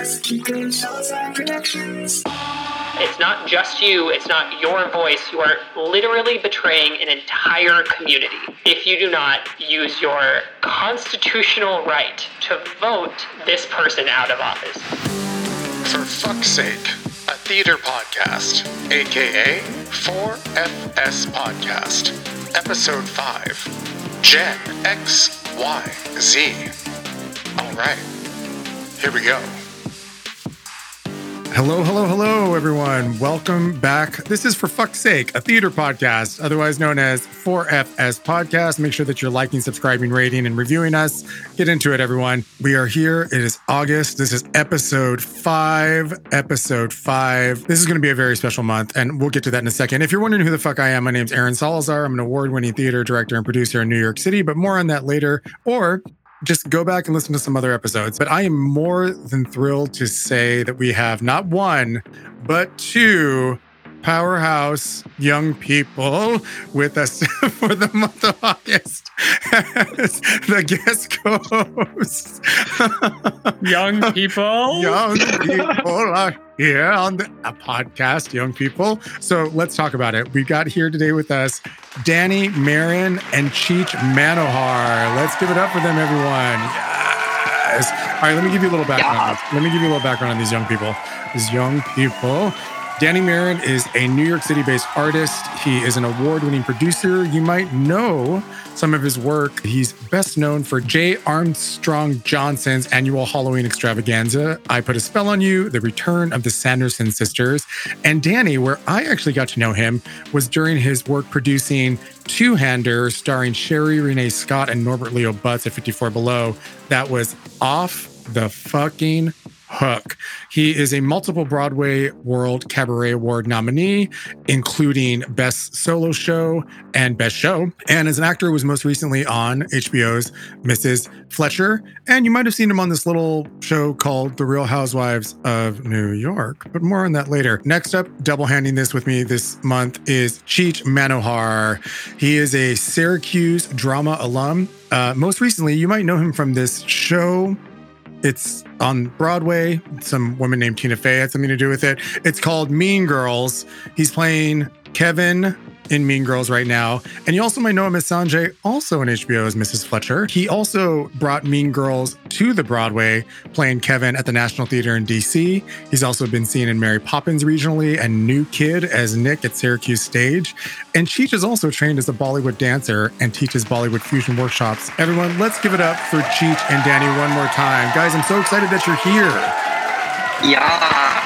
Podcast. Kiko Salazar Productions. It's not just you, it's not your voice. You are literally betraying an entire community if you do not use your constitutional right to vote this person out of office. For fuck's sake, a theater podcast, aka 4FS Podcast, Episode 5, Gen X Y Z. Alright, here we go. Hello, hello, hello, everyone. Welcome back. This is For Fuck's Sake, a theater podcast, otherwise known as 4FS Podcast. Make sure that you're liking, subscribing, rating, and reviewing us. Get into it, everyone. We are here. It is August. This is episode five. Episode five. This is going to be a very special month, and we'll get to that in a second. If you're wondering who the fuck I am, my name's Aaron Salazar. I'm an award winning theater director and producer in New York City, but more on that later. Or just go back and listen to some other episodes. But I am more than thrilled to say that we have not one, but two powerhouse young people with us for the month of August as the guest co-hosts. young people. young people are here on the a podcast, young people. So let's talk about it. We got here today with us Danny Marin and Cheech Manohar. Let's give it up for them, everyone. Yes. All right, let me give you a little background. Let me give you a little background on these young people. These young people. Danny Marin is a New York City based artist. He is an award winning producer. You might know some of his work. He's best known for Jay Armstrong Johnson's annual Halloween extravaganza, I Put a Spell on You, The Return of the Sanderson Sisters. And Danny, where I actually got to know him, was during his work producing Two Hander, starring Sherie Rene Scott and Norbert Leo Butz at 54 Below. That was off the fucking hook. He is a multiple Broadway World Cabaret Award nominee, including Best Solo Show and Best Show. And as an actor, was most recently on HBO's Mrs. Fletcher. And you might have seen him on this little show called The Real Housewives of New York. But more on that later. Next up, double handing this with me this month is Cheech Manohar. He is a Syracuse drama alum. Uh, most recently, you might know him from this show it's on Broadway. Some woman named Tina Fey had something to do with it. It's called Mean Girls. He's playing Kevin in Mean Girls right now. And you also might know him as Sanjay, also in HBO's Mrs. Fletcher. He also brought Mean Girls to the Broadway, playing Kevin at the National Theater in DC. He's also been seen in Mary Poppins regionally and New Kid as Nick at Syracuse Stage. And Cheech is also trained as a Bollywood dancer and teaches Bollywood fusion workshops. Everyone, let's give it up for Cheech and Danny one more time. Guys, I'm so excited that you're here. Yeah.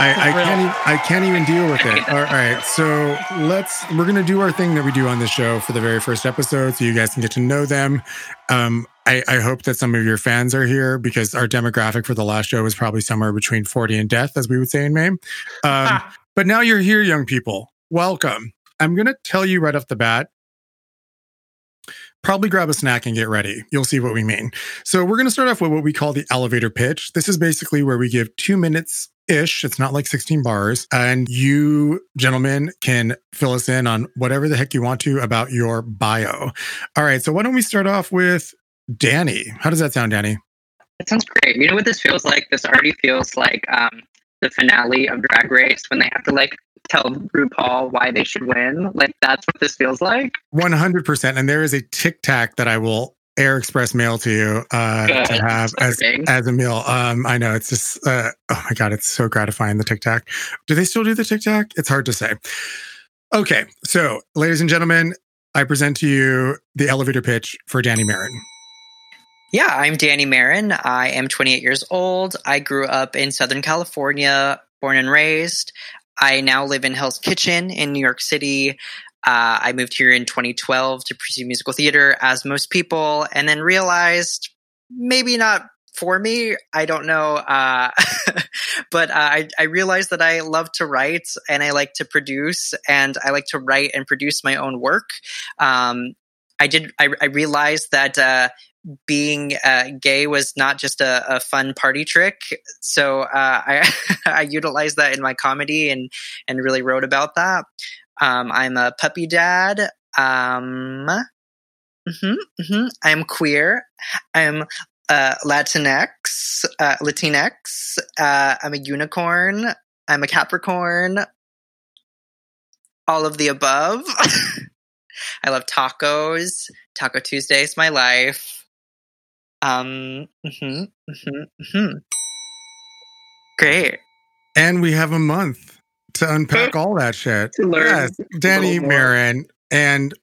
I, I can't. Even, I can't even deal with it. All right, so let's. We're gonna do our thing that we do on the show for the very first episode, so you guys can get to know them. Um, I, I hope that some of your fans are here because our demographic for the last show was probably somewhere between forty and death, as we would say in Maine. Um, but now you're here, young people. Welcome. I'm gonna tell you right off the bat. Probably grab a snack and get ready. You'll see what we mean. So, we're going to start off with what we call the elevator pitch. This is basically where we give two minutes ish. It's not like 16 bars. And you, gentlemen, can fill us in on whatever the heck you want to about your bio. All right. So why don't we start off with Danny? How does that sound, Danny? That sounds great. You know what this feels like? This already feels like um, the finale of Drag Race when they have to like tell RuPaul why they should win. Like that's what this feels like. 100%. And there is a tic tac that I will air express mail to you uh, to have as, Exciting. as a meal. Um, I know it's just, uh, oh my God, it's so gratifying. The tic tac. Do they still do the tic tac? It's hard to say. Okay. So, ladies and gentlemen, I present to you the elevator pitch for Danny Marin. Yeah, I'm Danny Marin. I am 28 years old. I grew up in Southern California, born and raised. I now live in Hell's Kitchen in New York City. Uh, I moved here in 2012 to pursue musical theater, as most people, and then realized maybe not for me. I don't know. Uh, but uh, I, I realized that I love to write and I like to produce, and I like to write and produce my own work. Um, I did. I, I realized that uh, being uh, gay was not just a, a fun party trick. So uh, I I utilized that in my comedy and and really wrote about that. Um, I'm a puppy dad. Um, mhm, mhm. I'm queer. I'm uh, Latinx, uh, Latinx. Uh, I'm a unicorn. I'm a Capricorn. All of the above. I love tacos. Taco Tuesday is my life. Um, hmm hmm hmm Great. And we have a month to unpack all that shit. To learn Yes, Danny little. Marin, and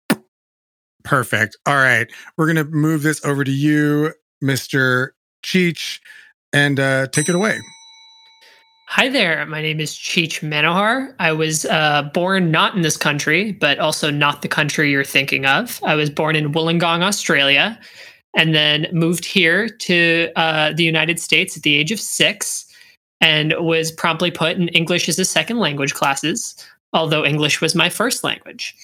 perfect. All right, we're gonna move this over to you, Mister Cheech, and uh, take it away. Hi there. My name is Cheech Manohar. I was uh, born not in this country, but also not the country you're thinking of. I was born in Wollongong, Australia, and then moved here to uh, the United States at the age of six and was promptly put in English as a second language classes, although English was my first language.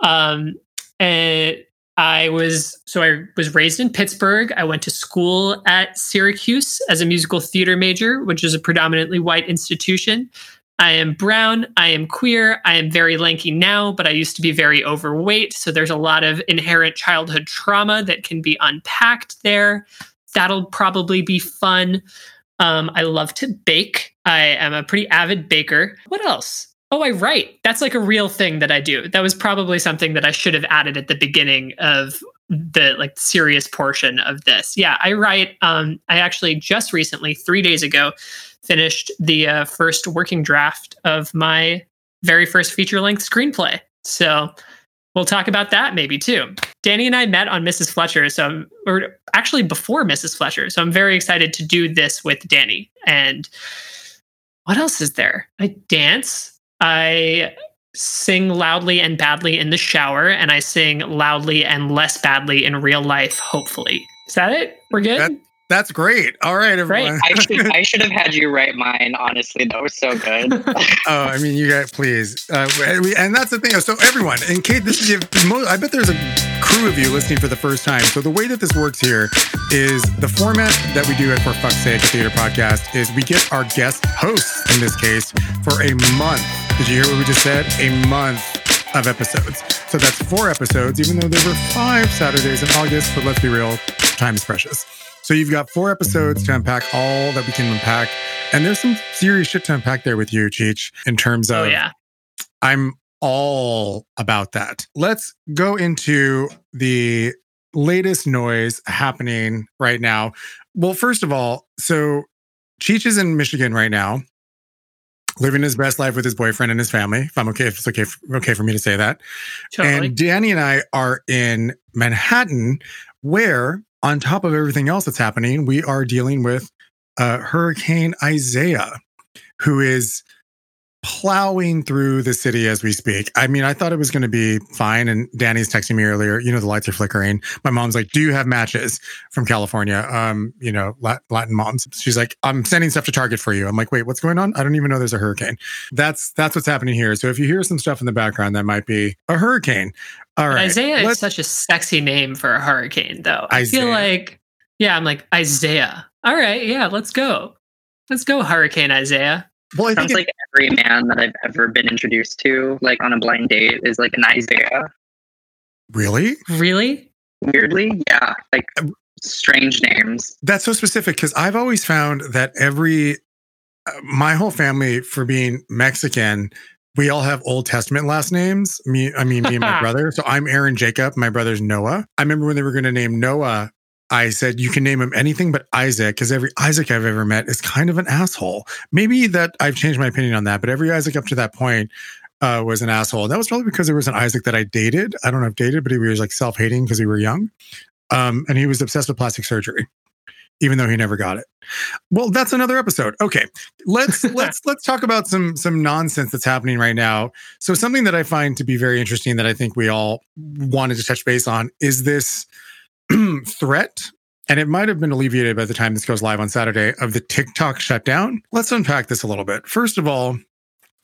Um, and I was so I was raised in Pittsburgh. I went to school at Syracuse as a musical theater major, which is a predominantly white institution. I am brown, I am queer, I am very lanky now, but I used to be very overweight, so there's a lot of inherent childhood trauma that can be unpacked there. That'll probably be fun. Um, I love to bake. I am a pretty avid baker. What else? Oh, I write. That's like a real thing that I do. That was probably something that I should have added at the beginning of the like serious portion of this. Yeah, I write. Um, I actually just recently, three days ago, finished the uh, first working draft of my very first feature length screenplay. So we'll talk about that maybe too. Danny and I met on Mrs. Fletcher, so I'm, or actually before Mrs. Fletcher. So I'm very excited to do this with Danny. And what else is there? I dance. I sing loudly and badly in the shower, and I sing loudly and less badly in real life, hopefully. Is that it? We're good? That- That's great. All right, everyone. I should I should have had you write mine. Honestly, that was so good. Oh, I mean, you guys, please. Uh, we, and that's the thing. So, everyone, in case this is, most, I bet there's a crew of you listening for the first time. So, the way that this works here is the format that we do at For Fuck's Sake, a theater podcast, is we get our guest hosts, in this case, for a month. Did you hear what we just said? A month of episodes. So, that's four episodes, even though there were five Saturdays in August. But let's be real, time is precious. So, you've got four episodes to unpack all that we can unpack. And there's some serious shit to unpack there with you, Cheech, in terms oh, of oh, yeah. I'm all about that. Let's go into the latest noise happening right now. Well, first of all, so Cheech is in Michigan right now, living his best life with his boyfriend and his family. If I'm okay, if it's okay, okay for me to say that. Totally. And Danny and I are in Manhattan, where on top of everything else that's happening, we are dealing with uh, Hurricane Isaiah, who is plowing through the city as we speak. I mean, I thought it was going to be fine. And Danny's texting me earlier, you know, the lights are flickering. My mom's like, Do you have matches from California? Um, you know, Lat- Latin moms. She's like, I'm sending stuff to Target for you. I'm like, Wait, what's going on? I don't even know there's a hurricane. That's that's what's happening here. So if you hear some stuff in the background, that might be a hurricane. All right. Isaiah is such a sexy name for a hurricane, though. I feel like, yeah, I'm like, Isaiah. All right, yeah, let's go. Let's go, Hurricane Isaiah. Well, I think Sounds it- like every man that I've ever been introduced to, like on a blind date, is like an Isaiah. really Really? Weirdly, yeah, like strange names. That's so specific because I've always found that every, uh, my whole family, for being Mexican, we all have Old Testament last names. Me, I mean, me and my brother. So I'm Aaron Jacob. My brother's Noah. I remember when they were going to name Noah, I said, you can name him anything but Isaac because every Isaac I've ever met is kind of an asshole. Maybe that I've changed my opinion on that, but every Isaac up to that point uh, was an asshole. And that was probably because there was an Isaac that I dated. I don't know if dated, but he was like self hating because we were young. Um, and he was obsessed with plastic surgery, even though he never got it. Well, that's another episode. Okay, let's let's let's talk about some some nonsense that's happening right now. So something that I find to be very interesting that I think we all wanted to touch base on is this threat. And it might have been alleviated by the time this goes live on Saturday of the TikTok shutdown. Let's unpack this a little bit. First of all,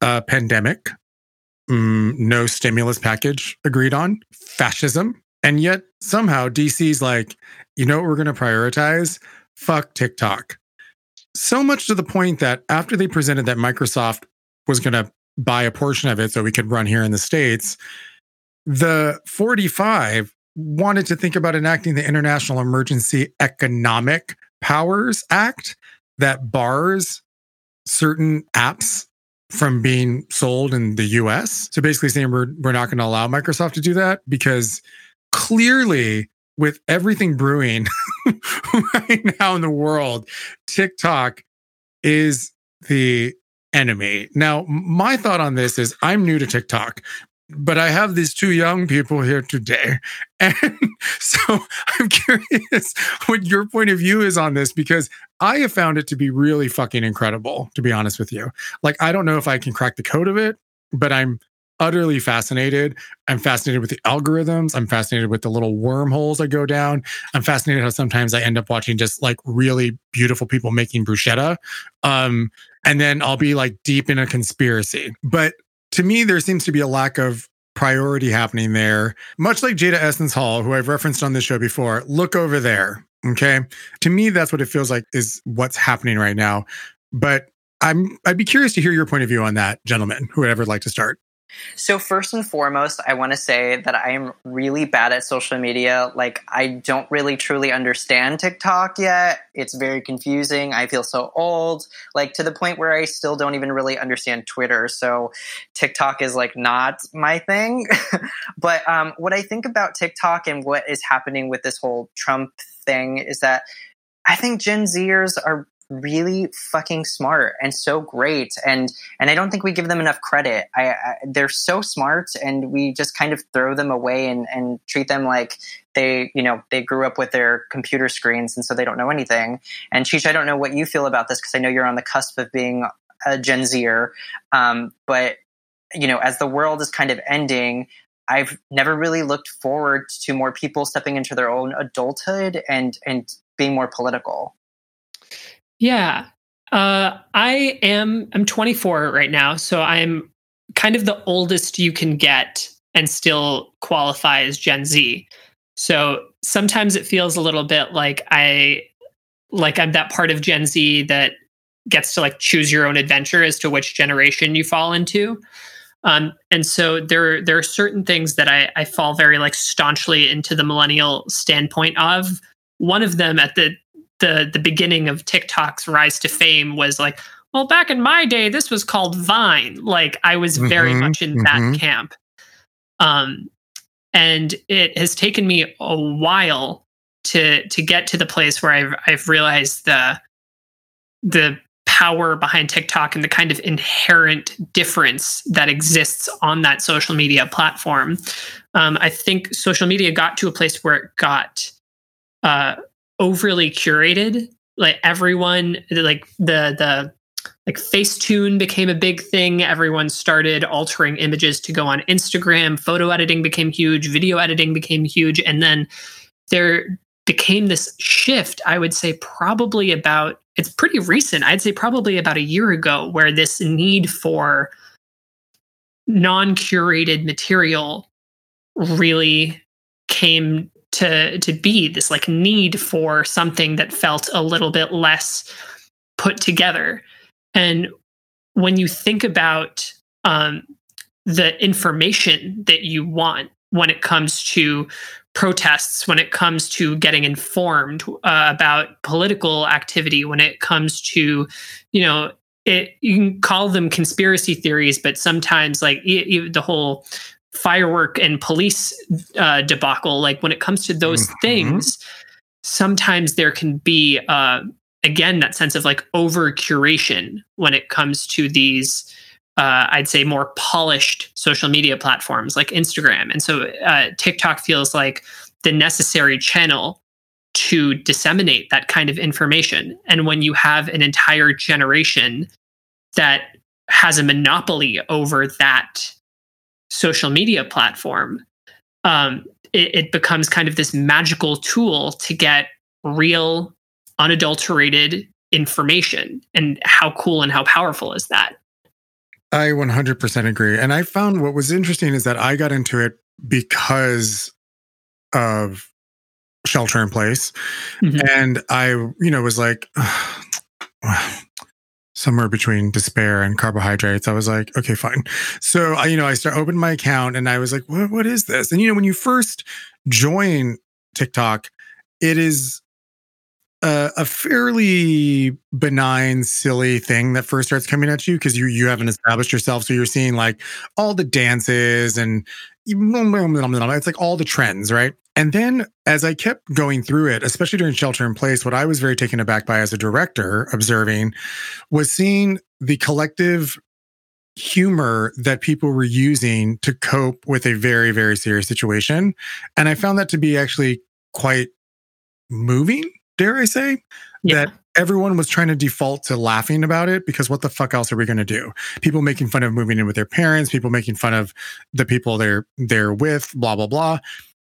uh, pandemic, mm, no stimulus package agreed on, fascism. And yet somehow DC's like, you know what we're going to prioritize? Fuck TikTok. So much to the point that after they presented that Microsoft was going to buy a portion of it so we could run here in the States, the 45 wanted to think about enacting the International Emergency Economic Powers Act that bars certain apps from being sold in the US. So basically saying we're we're not going to allow Microsoft to do that because clearly with everything brewing right now in the world, TikTok is the enemy. Now, my thought on this is I'm new to TikTok but I have these two young people here today. And so I'm curious what your point of view is on this because I have found it to be really fucking incredible, to be honest with you. Like, I don't know if I can crack the code of it, but I'm utterly fascinated. I'm fascinated with the algorithms. I'm fascinated with the little wormholes I go down. I'm fascinated how sometimes I end up watching just like really beautiful people making bruschetta. Um, and then I'll be like deep in a conspiracy. But to me, there seems to be a lack of priority happening there. Much like Jada Essence Hall, who I've referenced on this show before, look over there. Okay. To me, that's what it feels like is what's happening right now. But I'm I'd be curious to hear your point of view on that, gentlemen, who would ever like to start. So, first and foremost, I want to say that I am really bad at social media. Like, I don't really truly understand TikTok yet. It's very confusing. I feel so old, like to the point where I still don't even really understand Twitter. So, TikTok is like not my thing. but um, what I think about TikTok and what is happening with this whole Trump thing is that I think Gen Zers are really fucking smart and so great and and I don't think we give them enough credit. I, I, they're so smart and we just kind of throw them away and and treat them like they you know they grew up with their computer screens and so they don't know anything. And Cheech, I don't know what you feel about this because I know you're on the cusp of being a Gen Zer, um, but you know as the world is kind of ending. I've never really looked forward to more people stepping into their own adulthood and and being more political. Yeah. Uh, I am I'm 24 right now, so I'm kind of the oldest you can get and still qualify as Gen Z. So sometimes it feels a little bit like I like I'm that part of Gen Z that gets to like choose your own adventure as to which generation you fall into. Um, and so there there are certain things that I, I fall very like staunchly into the millennial standpoint of. One of them at the the the beginning of TikTok's rise to fame was like, well, back in my day, this was called Vine. Like I was very mm-hmm, much in mm-hmm. that camp. Um, and it has taken me a while to to get to the place where I've I've realized the the power behind TikTok and the kind of inherent difference that exists on that social media platform. Um, I think social media got to a place where it got uh, overly curated. Like everyone, like the the like Facetune became a big thing. Everyone started altering images to go on Instagram. Photo editing became huge. Video editing became huge, and then there became this shift. I would say probably about it's pretty recent. I'd say probably about a year ago, where this need for non-curated material really came to to be this like need for something that felt a little bit less put together. And when you think about um, the information that you want when it comes to protests when it comes to getting informed uh, about political activity when it comes to you know it you can call them conspiracy theories but sometimes like the whole firework and police uh, debacle, like when it comes to those mm-hmm. things, sometimes there can be uh, again that sense of like over curation when it comes to these. Uh, I'd say more polished social media platforms like Instagram. And so uh, TikTok feels like the necessary channel to disseminate that kind of information. And when you have an entire generation that has a monopoly over that social media platform, um, it, it becomes kind of this magical tool to get real, unadulterated information. And how cool and how powerful is that? I 100% agree. And I found what was interesting is that I got into it because of shelter in place. Mm-hmm. And I, you know, was like, somewhere between despair and carbohydrates. I was like, okay, fine. So I, you know, I start opened my account and I was like, what, what is this? And you know, when you first join TikTok, it is a, a fairly benign, silly thing that first starts coming at you because you you haven't established yourself. So you're seeing like all the dances and it's like all the trends, right? And then as I kept going through it, especially during shelter in place, what I was very taken aback by as a director observing was seeing the collective humor that people were using to cope with a very, very serious situation. And I found that to be actually quite moving, dare I say, Yeah. that everyone was trying to default to laughing about it because what the fuck else are we going to do? People making fun of moving in with their parents, people making fun of the people they're they're with, blah blah blah.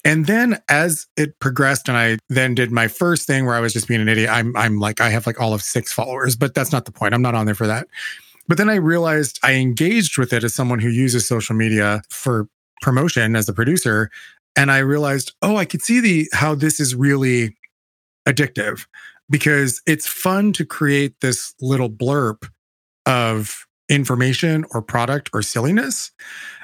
And then as it progressed and I then did my first thing where I was just being an idiot, I'm I'm like I have like all of 6 followers, but that's not the point. I'm not on there for that. But then I realized I engaged with it as someone who uses social media for promotion as a producer and I realized, "Oh, I could see the how this is really addictive because it's fun to create this little blurb of information or product or silliness.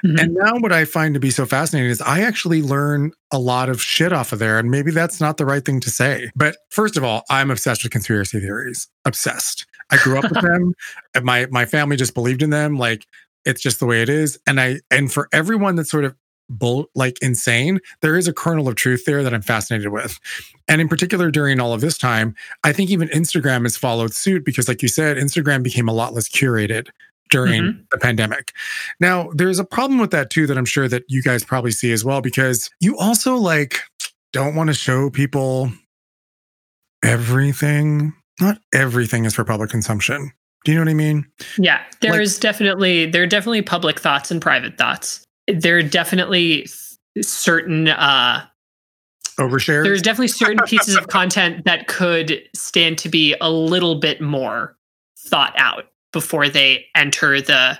Mhm. And now what I find to be so fascinating is I actually learn a lot of shit off of there. And maybe that's not the right thing to say. But first of all, I'm obsessed with conspiracy theories. Obsessed. I grew up with them. My my family just believed in them. Like it's just the way it is. And I and for everyone that's sort of bull like insane, there is a kernel of truth there that I'm fascinated with. And in particular, during all of this time, I think even Instagram has followed suit because, like you said, Instagram became a lot less curated during the pandemic. Now, there's a problem with that too that I'm sure that you guys probably see as well because you also like don't want to show people everything. Not everything is for public consumption. Do you know what I mean? Yeah, there Like- is definitely there are definitely public thoughts and private thoughts. There are definitely certain uh Overshare. there's definitely certain pieces of content that could stand to be a little bit more thought out before they enter the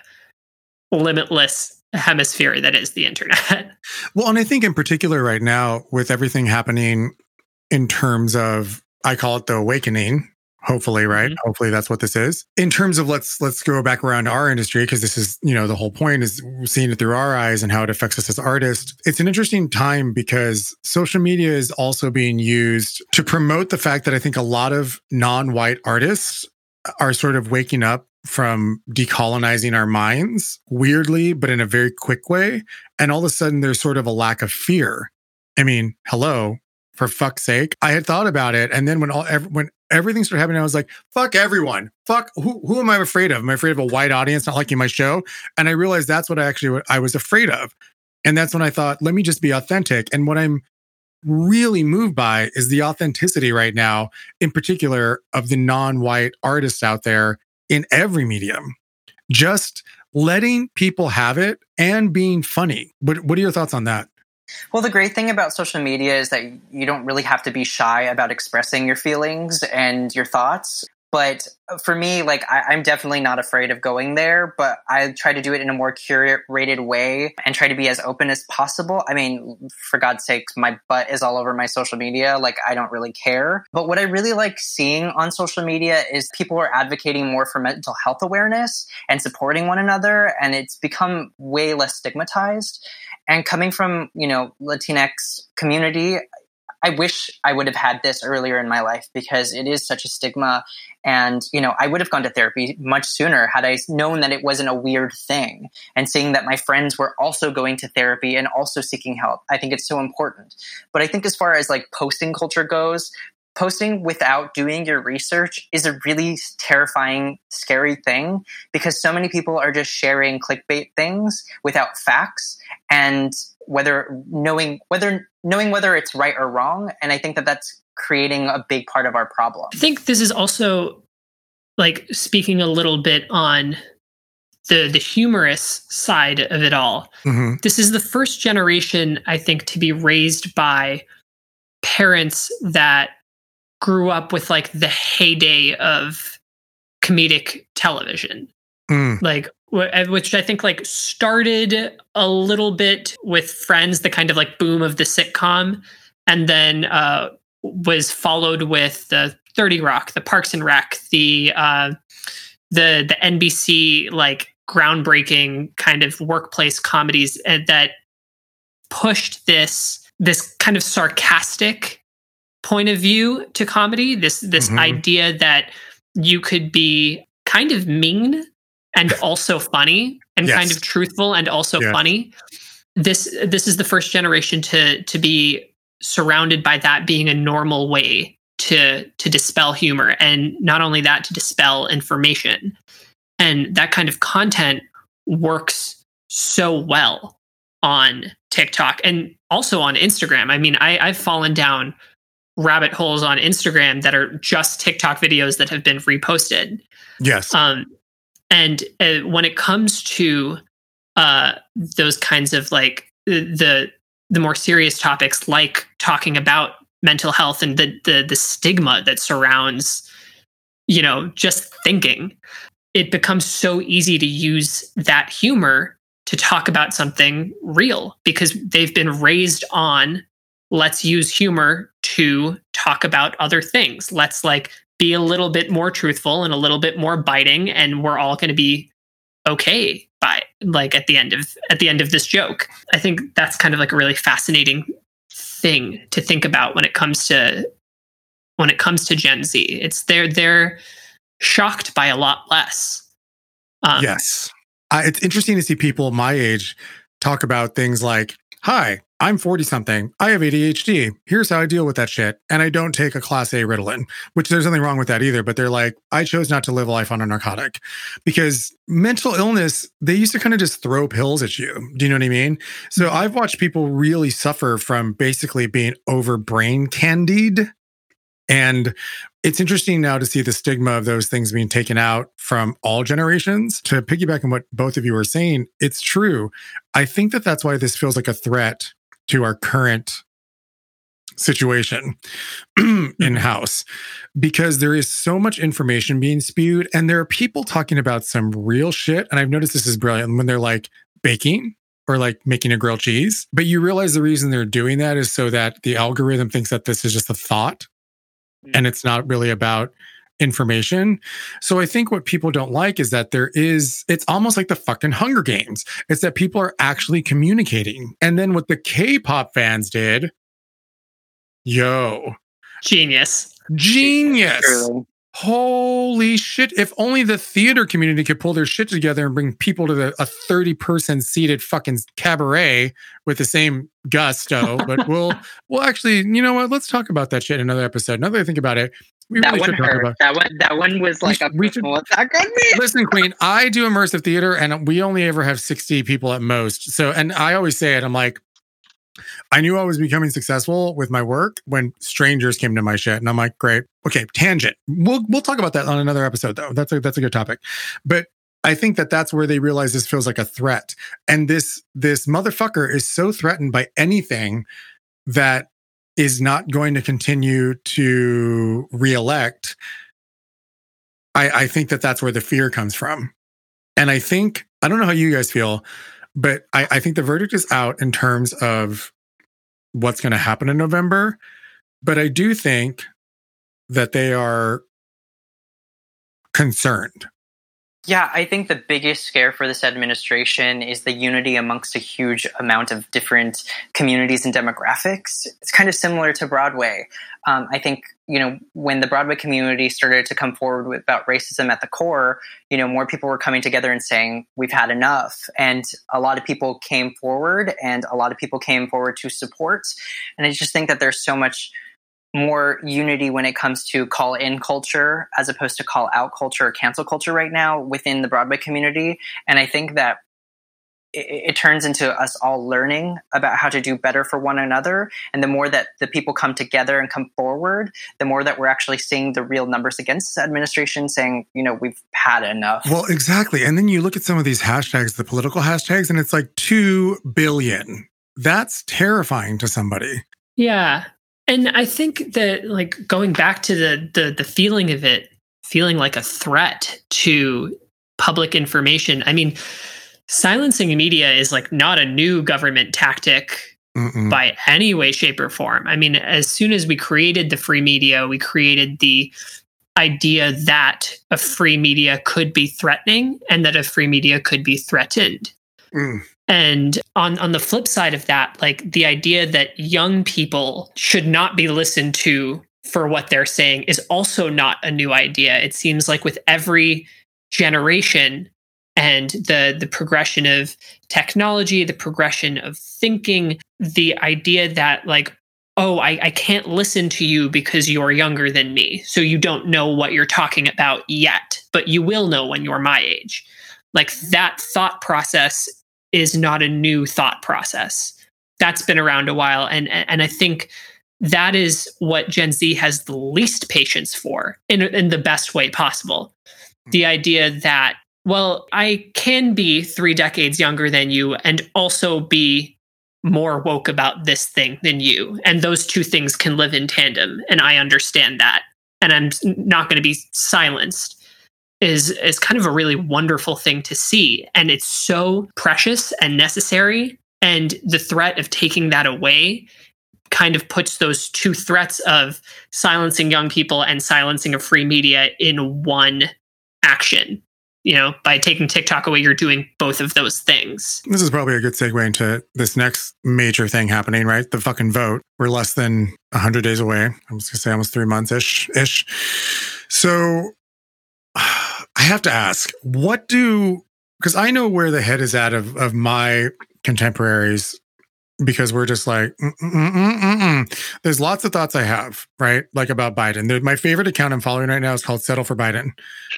limitless hemisphere that is the internet. Well, and I think in particular right now, with everything happening in terms of, I call it the awakening. Hopefully, right? Mhm. Hopefully that's what this is. In terms of let's let's go back around to our industry because this is you know the whole point is seeing it through our eyes and how it affects us as artists. It's an interesting time because social media is also being used to promote the fact that I think a lot of non-white artists are sort of waking up from decolonizing our minds weirdly, but in a very quick way. And all of a sudden, there's sort of a lack of fear. I mean, hello, for fuck's sake. I had thought about it. And then when all, when everything started happening, I was like, fuck everyone. Fuck, who, who am I afraid of? Am I afraid of a white audience not liking my show? And I realized that's what I actually, what I was afraid of. And that's when I thought, let me just be authentic. And what I'm really moved by is the authenticity right now, in particular of the non-white artists out there in every medium. Just letting people have it and being funny. What what are your thoughts on that? Well, the great thing about social media is that you don't really have to be shy about expressing your feelings and your thoughts. But for me, like I, I'm definitely not afraid of going there, but I try to do it in a more curated way and try to be as open as possible. I mean, for God's sakes, my butt is all over my social media. Like I don't really care. But what I really like seeing on social media is people are advocating more for mental health awareness and supporting one another, and it's become way less stigmatized and coming from you know latinx community i wish i would have had this earlier in my life because it is such a stigma and you know i would have gone to therapy much sooner had i known that it wasn't a weird thing. And seeing that my friends were also going to therapy and also seeking help i think it's so important. But i think as far as like posting culture goes posting without doing your research is a really terrifying scary thing because so many people are just sharing clickbait things without facts and whether knowing whether knowing whether it's right or wrong. And i think that that's creating a big part of our problem I think this is also like speaking a little bit on the the humorous side of it all. Mhm. This is the first generation I think to be raised by parents that grew up with like the heyday of comedic television. Mm. Like uh, which I think like started a little bit with Friends, the kind of like boom of the sitcom, and then uh, was followed with the 30 Rock, the Parks and Rec, the uh, the the NBC like groundbreaking kind of workplace comedies uh, that pushed this this kind of sarcastic point of view to comedy this this Mhm. idea that you could be kind of mean and also funny and kind of truthful and also Yes. funny this this is the first generation to to be surrounded by that being a normal way to to dispel humor and not only that to dispel information and that kind of content works so well on TikTok and also on Instagram. I mean, I, I've fallen down rabbit holes on Instagram that are just TikTok videos that have been reposted. Yes. Um, and uh, when it comes to uh, those kinds of like the the more serious topics, like talking about mental health and the the, the stigma that surrounds, you know, just thinking, it becomes so easy to use that humor to talk about something real because they've been raised on let's use humor to talk about other things. Let's like be a little bit more truthful and a little bit more biting and we're all going to be okay like at the end of at the end of this joke. I think that's kind of like a really fascinating thing to think about when it comes to when it comes to Gen Z. It's they're they're shocked by a lot less. Um, yes. Uh, it's interesting to see people my age talk about things like, Hi, I'm 40 something. I have ADHD. Here's how I deal with that shit. And I don't take a class A Ritalin, which there's nothing wrong with that either. But they're like, I chose not to live a life on a narcotic because mental illness, they used to kind of just throw pills at you. Do you know what I mean? So mm-hmm. I've watched people really suffer from basically being over brain candied. And it's interesting now to see the stigma of those things being taken out from all generations. To piggyback on what both of you were saying, it's true. I think that that's why this feels like a threat to our current situation in house because there is so much information being spewed and there are people talking about some real shit. And I've noticed this is brilliant when they're like baking or like making a grilled cheese. But you realize the reason they're doing that is so that the algorithm thinks that this is just a thought hmm. and it's not really about information. So I think what people don't like is that there is, it's almost like the fucking Hunger Games. It's that people are actually communicating. And then what the K pop fans did, yo, Genius. genius. Truly. Holy shit. If only the theater community could pull their shit together and bring people to the, a 30 person seated fucking cabaret with the same gusto. But we'll, we'll actually, you know what? Let's talk about that shit in another episode. Now that I think about it, we that really one hurt. That one. That one was like should- a we should- personal attack on me. Listen, Queen, I do immersive theater and we only ever have 60 people at most. So, and I always say it, I'm like, I knew I was becoming successful with my work when strangers came to my shit. And I'm like, great. Okay, tangent. We'll we'll talk about that on another episode though. That's a that's a good topic. But I think that that's where they realize this feels like a threat. And this this motherfucker is so threatened by anything that is not going to continue to reelect. I, I think that that's where the fear comes from. And I think, I don't know how you guys feel, but I, I think the verdict is out in terms of what's going to happen in November. But I do think that they are concerned. Yeah, I think the biggest scare for this administration is the unity amongst a huge amount of different communities and demographics. It's kind of similar to Broadway. Um, I think, you know, when the Broadway community started to come forward with, about racism at the core, you know, more people were coming together and saying, we've had enough. And a lot of people came forward and a lot of people came forward to support. And I just think that there's so much more unity when it comes to call in culture as opposed to call out culture or cancel culture right now within the Broadway community. And I think that it, it turns into us all learning about how to do better for one another. And the more that the people come together and come forward, the more that we're actually seeing the real numbers against this administration saying, you know, we've had enough. Well, exactly. And then you look at some of these hashtags, the political hashtags, and it's like 2 billion. That's terrifying to somebody. Yeah. And I think that like going back to the the the feeling of it feeling like a threat to public information. I mean, silencing media is like not a new government tactic Mm-mm. by any way shape or form. I mean, as soon as we created the free media, we created the idea that a free media could be threatening and that a free media could be threatened. Mm. And on on the flip side of that, like the idea that young people should not be listened to for what they're saying is also not a new idea. It seems like with every generation and the the progression of technology, the progression of thinking, the idea that like oh, I, I can't listen to you because you're younger than me. So you don't know what you're talking about yet, but you will know when you're my age. Like that thought process is not a new thought process. That's been around a while. And, and I think that is what Gen Z has the least patience for in, in the best way possible. Hmm. The idea that, well, I can be three decades younger than you and also be more woke about this thing than you. And those two things can live in tandem. And I understand that. And I'm not going to be silenced is is kind of a really wonderful thing to see. And it's so precious and necessary. And the threat of taking that away kind of puts those two threats of silencing young people and silencing a free media in one action you know, by taking TikTok away, you're doing both of those things. This is probably a good segue into this next major thing happening, right? The fucking vote. We're less than 100 days away. I was going to say almost three months ish. ish. So I have to ask, what do, because I know where the head is at of, of my contemporaries because we're just like, mm, mm, mm, there's lots of thoughts I have, right? Like about Biden. My favorite account I'm following right now is called Settle for Biden,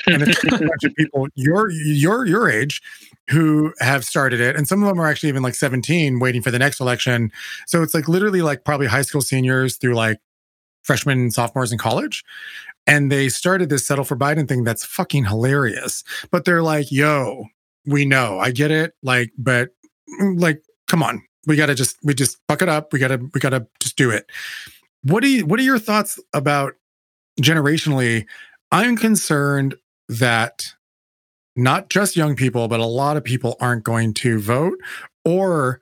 and it's a bunch of people your your your age who have started it, and some of them are actually even like 17, waiting for the next election. So it's like literally like probably high school seniors through like freshmen and sophomores in college. And they started this settle for Biden thing that's fucking hilarious. But they're like, yo, we know, I get it. Like, but mm, like, come on, we got to just we just buck it up. We got to we got to just do it. What do you what are your thoughts about generationally? I'm concerned that not just young people, but a lot of people aren't going to vote or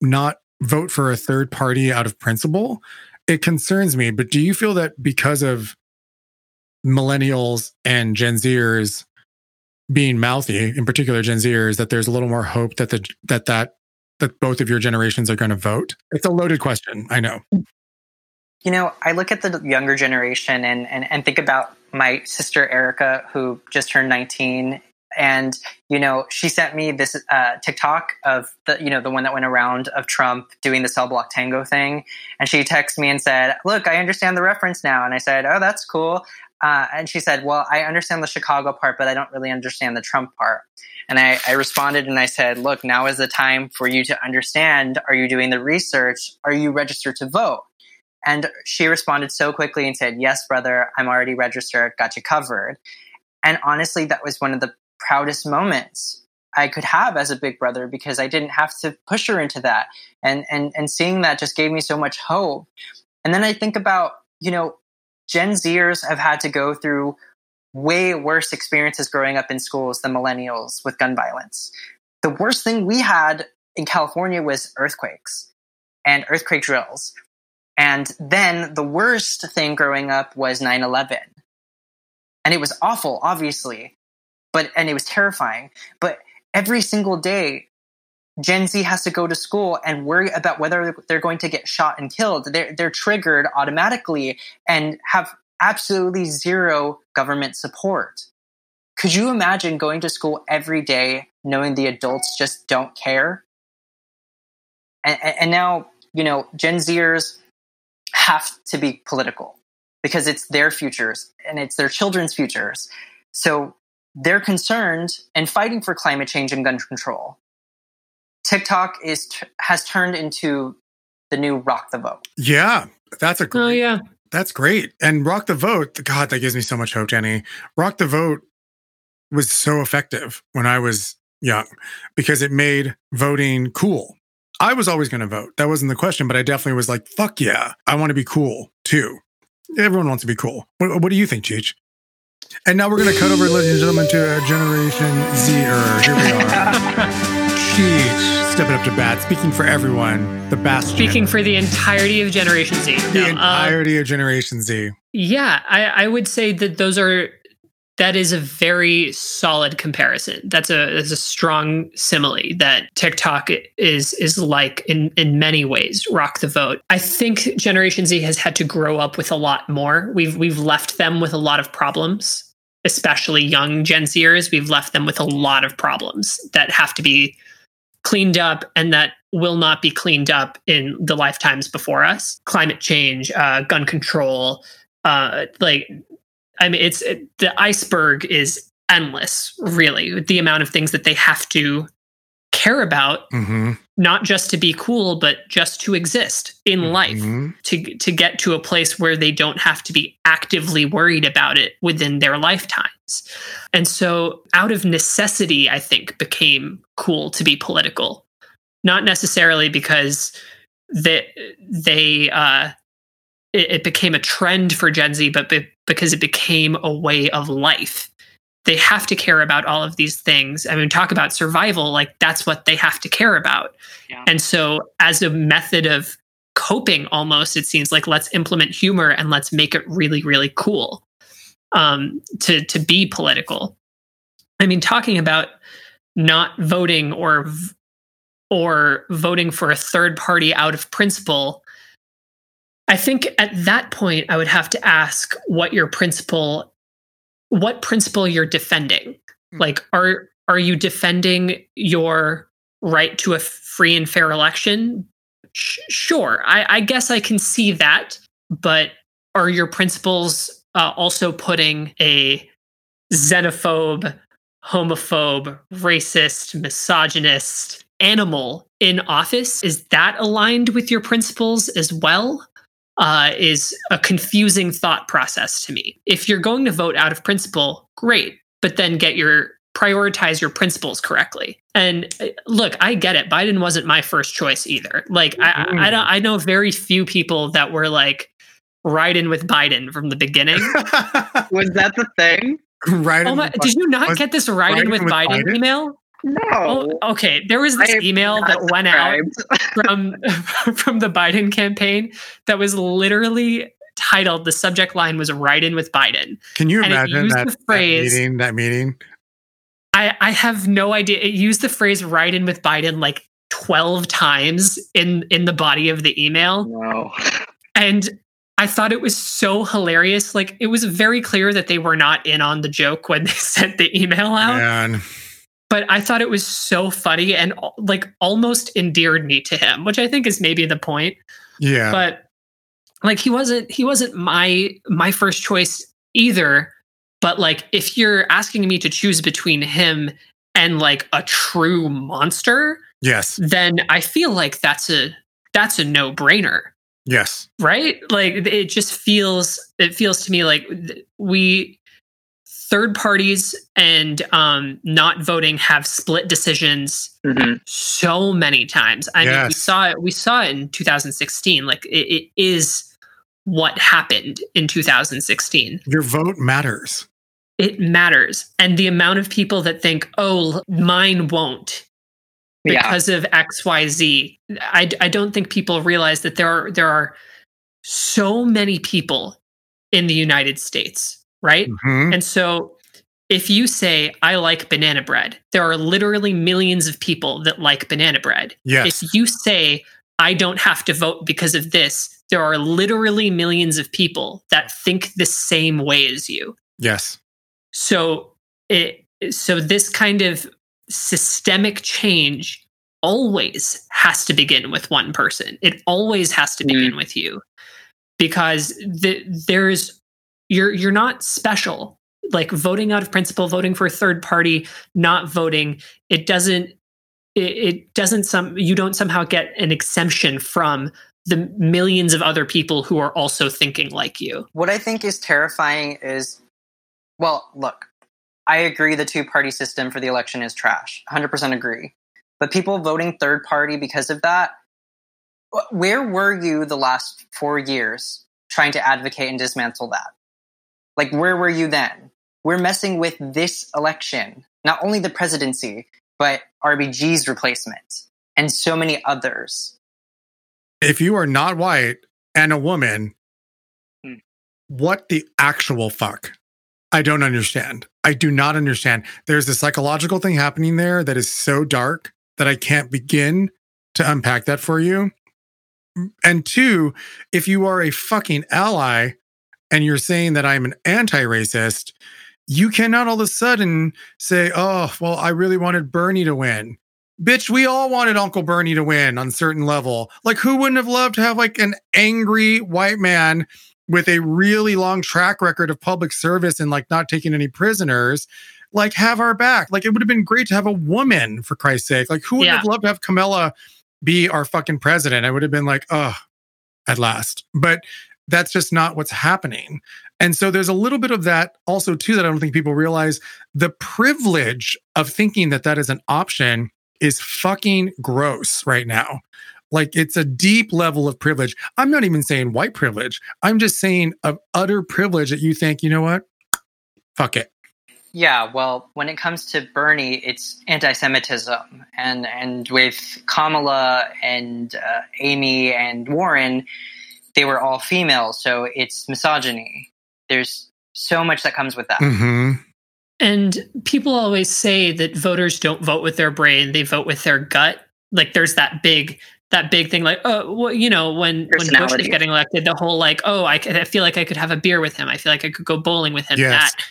not vote for a third party out of principle. It concerns me. But do you feel that because of millennials and Gen Zers being mouthy, in particular Gen Zers, that there's a little more hope that the that that that both of your generations are going to vote? It's a loaded question. I know. You know, I look at the younger generation and, and, and think about my sister Erica, who just turned 19. And, you know, she sent me this uh, TikTok of the, you know, the one that went around of Trump doing the cell block tango thing. And she texted me and said, Look, I understand the reference now. And I said, Oh, that's cool. Uh, and she said, Well, I understand the Chicago part, but I don't really understand the Trump part. And I, I, responded and I said, Look, now is the time for you to understand. Are you doing the research? Are you registered to vote? And she responded so quickly and said, Yes, brother, I'm already registered, got you covered. And honestly, that was one of the proudest moments I could have as a big brother because I didn't have to push her into that. And, and, and seeing that just gave me so much hope. And then I think about, you know, Gen Zers have had to go through way worse experiences growing up in schools than millennials with gun violence. The worst thing we had in California was earthquakes and earthquake drills. And then the worst thing growing up was 9 11. And it was awful, obviously, but, and it was terrifying. But every single day, Gen Z has to go to school and worry about whether they're going to get shot and killed. They're, they're triggered automatically and have absolutely zero government support. Could you imagine going to school every day knowing the adults just don't care? And, and now, you know, Gen Zers have to be political because it's their futures and it's their children's futures. So they're concerned and fighting for climate change and gun control. TikTok is has turned into the new rock the vote. Yeah, that's a oh, great, oh yeah, that's great. And rock the vote, God, that gives me so much hope, Jenny. Rock the vote was so effective when I was young because it made voting cool. I was always going to vote. That wasn't the question, but I definitely was like, fuck yeah, I want to be cool too. Everyone wants to be cool. What, what do you think, Cheech? And now we're going to cut over, ladies and gentlemen, to a Generation Z. Here we are. Cheech, stepping up to bat, speaking for everyone, the best. Speaking for the entirety of Generation Z. the No, uh, entirety of Generation Z. Yeah, I, I would say that those are that is a very solid comparison. That's a that's a strong simile that TikTok is is like in in many ways. Rock the vote. I think Generation Z has had to grow up with a lot more. We've we've left them with a lot of problems, especially young Gen Zers. We've left them with a lot of problems that have to be cleaned up and that will not be cleaned up in the lifetimes before us. Climate change, uh, gun control, uh like i mean it's it, the iceberg is endless really the amount of things that they have to care about Mm-hmm. not just to be cool but just to exist in life Mhm. to to get to a place where they don't have to be actively worried about it within their lifetimes and so out of necessity i think became cool to be political not necessarily because they they uh it, became a trend for Gen Z, but because it became a way of life. They have to care about all of these things. I mean, talk about survival, like that's what they have to care about. Yeah. And so, as a method of coping, almost, it seems like let's implement humor and let's make it really, really cool um, to to be political. I mean, talking about not voting or or voting for a third party out of principle I think at that point, I would have to ask what your principle, what principle you're defending. Like, are are you defending your right to a free and fair election? Sh- sure, I, I guess I can see that, but are your principles uh, also putting a xenophobe, homophobe, racist, misogynist animal in office? Is that aligned with your principles as well? Uh, is a confusing thought process to me. If you're going to vote out of principle, great, but then get your prioritize your principles correctly. And uh, look, I get it. Biden wasn't my first choice either. Like I, I, I don't, I know very few people that were like riding with Biden from the beginning. Was that the thing? right. oh my! Did you not was get this riding riding with with Biden, Biden? email? No. Oh, okay. There was this email that not went out from from the Biden campaign that was literally titled the subject line was "Ride in with Biden." Can you and imagine that, the that phrase- meeting? That meeting. I I have no idea. It used the phrase "Ride in with Biden" like twelve times in in the body of the email, No. and I thought it was so hilarious. Like it was very clear that they were not in on the joke when they sent the email out. Man. But I thought it was so funny and like almost endeared me to him, which I think is maybe the point. Yeah. But like he wasn't he wasn't my my first choice either. But like if you're asking me to choose between him and like a true monster, yes. then I feel like that's a that's a no-brainer Yes. right like it just feels it feels to me like we third parties and um not voting have split decisions Mhm. so many times i mean we saw it we saw it in 2016 like it, it is what happened in 2016 Your vote matters. it matters and the amount of people that think oh mine won't Yeah. because of xyz I, I don't think people realize that there are there are so many people in the united states right Mhm. and so if you say i like banana bread there are literally millions of people that like banana bread Yes. if you say i don't have to vote because of this there are literally millions of people that think the same way as you yes. so it so this kind of systemic change always has to begin with one person. It always has to begin with you because the, there's you're you're not special. Like voting out of principle, voting for a third party, not voting, it doesn't it, doesn't some you don't somehow get an exemption from the millions of other people who are also thinking like you. What I think is terrifying is, well, look, I agree the two party system for the election is trash. 100% agree. But people voting third party because of that, where were you the last four years trying to advocate and dismantle that? Like, where were you then? We're messing with this election, not only the presidency, but RBG's replacement and so many others. If you are not white and a woman, Hmm. what the actual fuck? I don't understand. I do not understand. There's a psychological thing happening there that is so dark that I can't begin to unpack that for you. And two, if you are a fucking ally and you're saying that I'm an anti racist, you cannot all of a sudden say, oh, well, I really wanted Bernie to win. Bitch, we all wanted Uncle Bernie to win on certain level. Like, who wouldn't have loved to have like an angry white man with a really long track record of public service and like not taking any prisoners? Like, have our back. Like, it would have been great to have a woman for Christ's sake. Like, who would Yeah. have loved to have Kamala be our fucking president? I would have been like, oh, at last. But that's just not what's happening. And so there's a little bit of that also too that I don't think people realize the privilege of thinking that that is an option is fucking gross right now. Like it's a deep level of privilege. I'm not even saying white privilege. I'm just saying of utter privilege that you think, you know what? Fuck it. Yeah, well, when it comes to Bernie, it's anti-Semitism, and and with Kamala and uh, Amy and Warren, they were all female, so it's misogyny. There's so much that comes with that. hmm And people always say that voters don't vote with their brain; they vote with their gut. Like there's that big that big thing, like oh, well, you know, when when Bush was Personality. getting elected, the whole like oh, I, could, I feel like I could have a beer with him. I feel like I could go bowling with him. Yes. That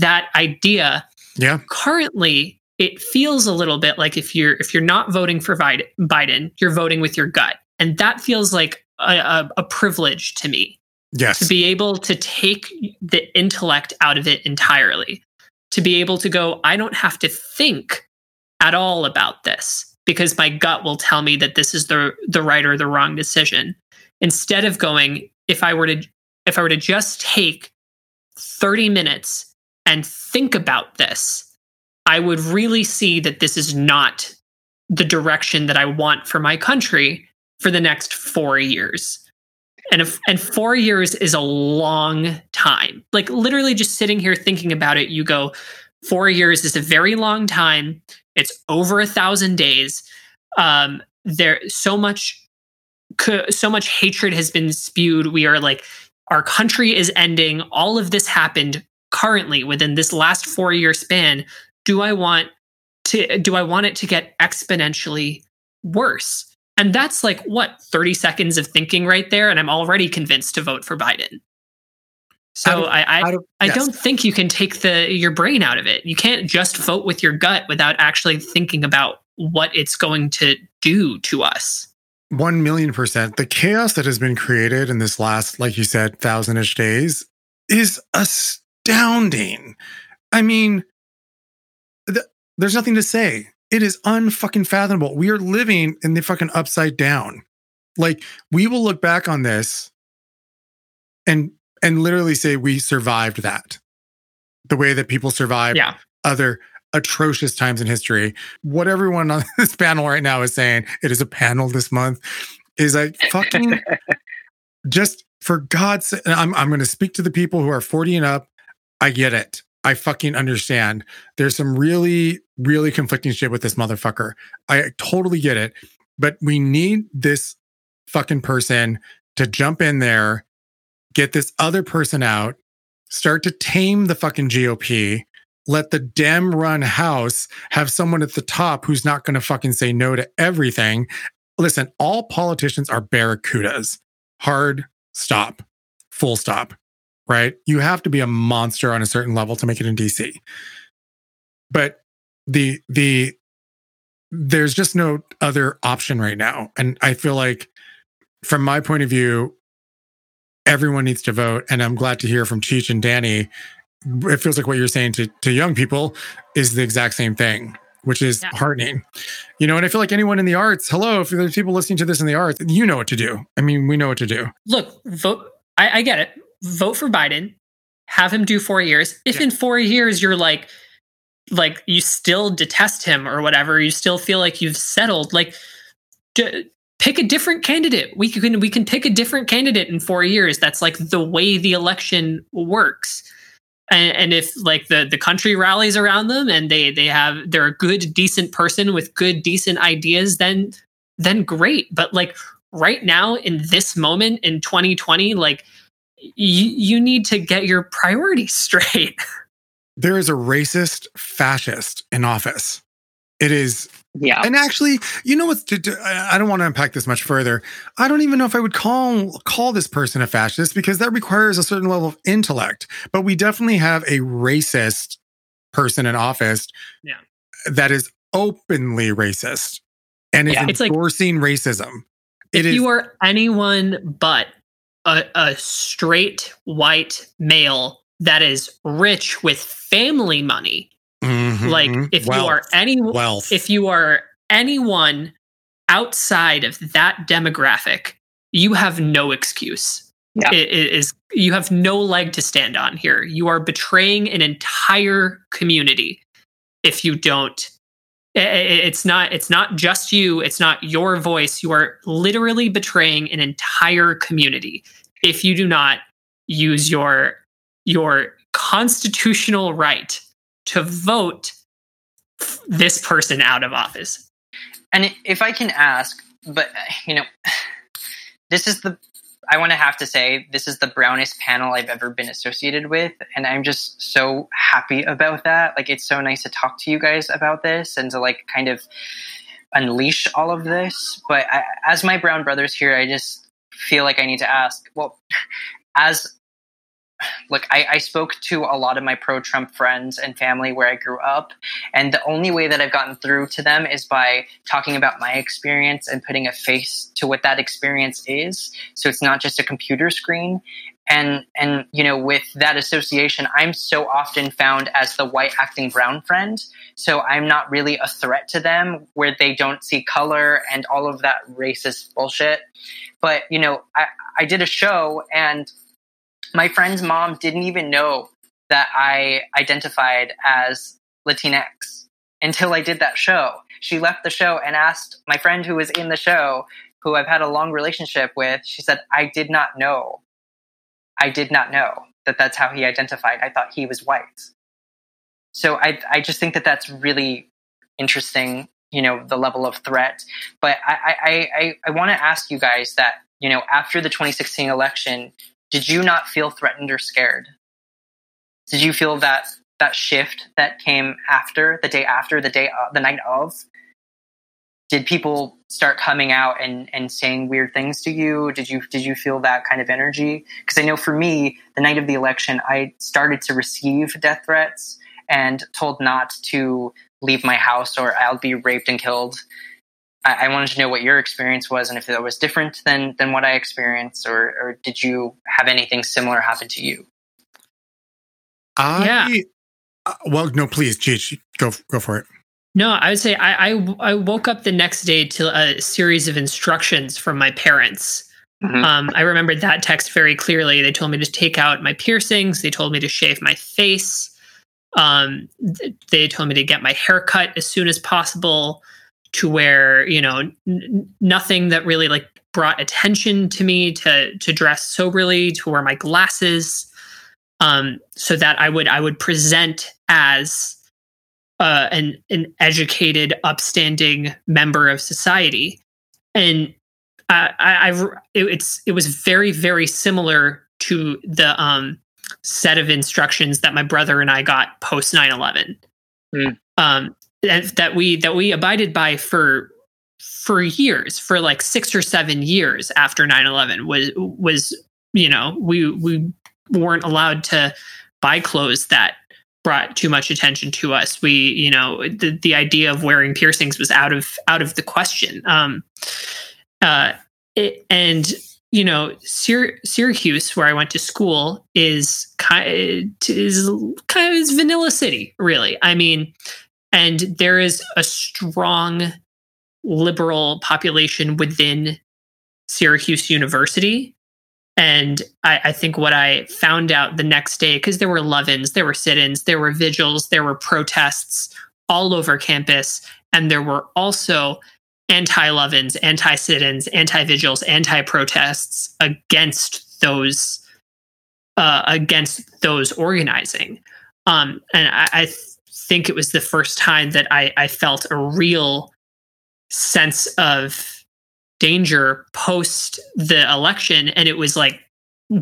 that idea Yeah. currently it feels a little bit like if you're if you're not voting for Biden, Biden you're voting with your gut, and that feels like a, a, privilege to me Yes. to be able to take the intellect out of it entirely to be able to go i don't have to think at all about this because my gut will tell me that this is the the right or the wrong decision instead of going if i were to if i were to just take 30 minutes and think about this i would really see that this is not the direction that i want for my country for the next 4 years and if, and four years is a long time. Like literally, just sitting here thinking about it, you go, four years is a very long time. It's over a thousand days. Um, there so much, so much hatred has been spewed. We are like, our country is ending. All of this happened currently within this last four year span. Do I want to? Do I want it to get exponentially worse? And that's like what 30 seconds of thinking right there, and I'm already convinced to vote for Biden. So of- I I, of- I don't think you can take the your brain out of it. You can't just vote with your gut without actually thinking about what it's going to do to us. One million percent. The chaos that has been created in this last, like you said, thousand ish days is astounding. I mean, th- there's nothing to say. It is unfucking fathomable. We are living in the fucking upside down. Like we will look back on this and and literally say we survived that. The way that people survived Yeah. other atrocious times in history. What everyone on this panel right now is saying, it is a panel this month, is like fucking just for God's sake. I'm, I'm going to speak to the people who are 40 and up. I get it. I fucking understand. There's some really, really conflicting shit with this motherfucker. I totally get it. But we need this fucking person to jump in there, get this other person out, start to tame the fucking GOP, let the Dem run house have someone at the top who's not going to fucking say no to everything. Listen, all politicians are barracudas. Hard stop, full stop, right? You have to be a monster on a certain level to make it in DC. But the, the, there's just no other option right now. And I feel like, from my point of view, everyone needs to vote. And I'm glad to hear from Cheech and Danny it feels like what you're saying to, to young people is the exact same thing, which is Yeah. heartening. You know, and I feel like anyone in the arts, hello, if there's people listening to this in the arts, you know what to do. I mean, we know what to do. Look, vote. I, I get it. Vote for Biden. Have him do four years. If Yeah. in four years you're like, like you still detest him or whatever, you still feel like you've settled. Like, d- pick a different candidate. We can we can pick a different candidate in four years. That's like the way the election works. and, and if like the the country rallies around them and they they have they're a good decent person with good decent ideas then then great but like right now in this moment in 2020 like you you need to get your priorities straight There is a racist fascist in office. It is Yeah. And actually, you know what's? to- to- I I don't want to unpack this much further. I don't even know if I would call call this person a fascist because that requires a certain level of intellect. But we definitely have a racist person in office. Yeah. that is openly racist and is Yeah. It's like- endorsing racism. It if is you are anyone but a, a straight white male that is rich with family money. Mhm. like if you are any wealth, if you are anyone outside of that demographic you have no excuse. Yeah. it, it is you have no leg to stand on here. You are betraying an entire community if you don't I- I- it's not it's not just you it's not your voice. You are literally betraying an entire community. If you do not use your your constitutional right to vote this person out of office. And if I can ask, but you know, this is the I want to have to say this is the brownest panel I've ever been associated with, and I'm just so happy about that. Like, it's so nice to talk to you guys about this and to like kind of unleash all of this. But I, as my brown brothers here, I just feel like I need to ask. Well, as look, I, I spoke to a lot of my pro Trump friends and family where I grew up, and the only way that I've gotten through to them is by talking about my experience and putting a face to what that experience is. So it's not just a computer screen. And and you know, with that association, I'm so often found as the white acting brown friend. So I'm not really a threat to them where they don't see color and all of that racist bullshit. But you know, I, I did a show and my friend's mom didn't even know that I identified as Latinx until I did that show. She left the show and asked my friend who was in the show, who I've had a long relationship with, she said, I did not know. I did not know that that's how he identified. I thought he was white. So I, I just think that that's really interesting, you know, the level of threat. But I, I, I, I want to ask you guys that, you know, after the 2016 election, did you not feel threatened or scared? Did you feel that that shift that came after the day after the day uh, the night of? Did people start coming out and, and saying weird things to you? Did you did you feel that kind of energy? Because I know for me, the night of the election, I started to receive death threats and told not to leave my house or I'll be raped and killed. I, I wanted to know what your experience was and if that was different than than what I experienced, or or did you have anything similar happen to you? I, Yeah. uh, well, no, please, Cheech, go go for it. No, I would say I, I I woke up the next day to a series of instructions from my parents. Mhm. Um, I remembered that text very clearly. They told me to take out my piercings. They told me to shave my face. Um, th- they told me to get my hair cut as soon as possible. To where you know n- nothing that really like brought attention to me. To to dress soberly. To wear my glasses. Um, so that I would I would present as uh, an an educated, upstanding member of society, and I, I, it, it's it was very very similar to the um, set of instructions that my brother and I got post 9-11. Mm. Um, that, that we that we abided by for for years, for like six or seven years after 9-11 was was you know we we weren't allowed to buy clothes that brought too much attention to us. We, you know, the the idea of wearing piercings was out of out of the question. Um, uh, it, and you know, Syr- Syracuse, where I went to school, is kind is kind of is vanilla city, really. I mean, and there is a strong liberal population within Syracuse University. And I, I think what I found out the next day, because there were love-ins, there were sit-ins, there were vigils, there were protests all over campus, and there were also anti-love-ins, anti-sit-ins, anti-vigils, anti-protests against those uh, against those organizing. Um, and I, I think it was the first time that I, I felt a real sense of danger post the election. And it was like,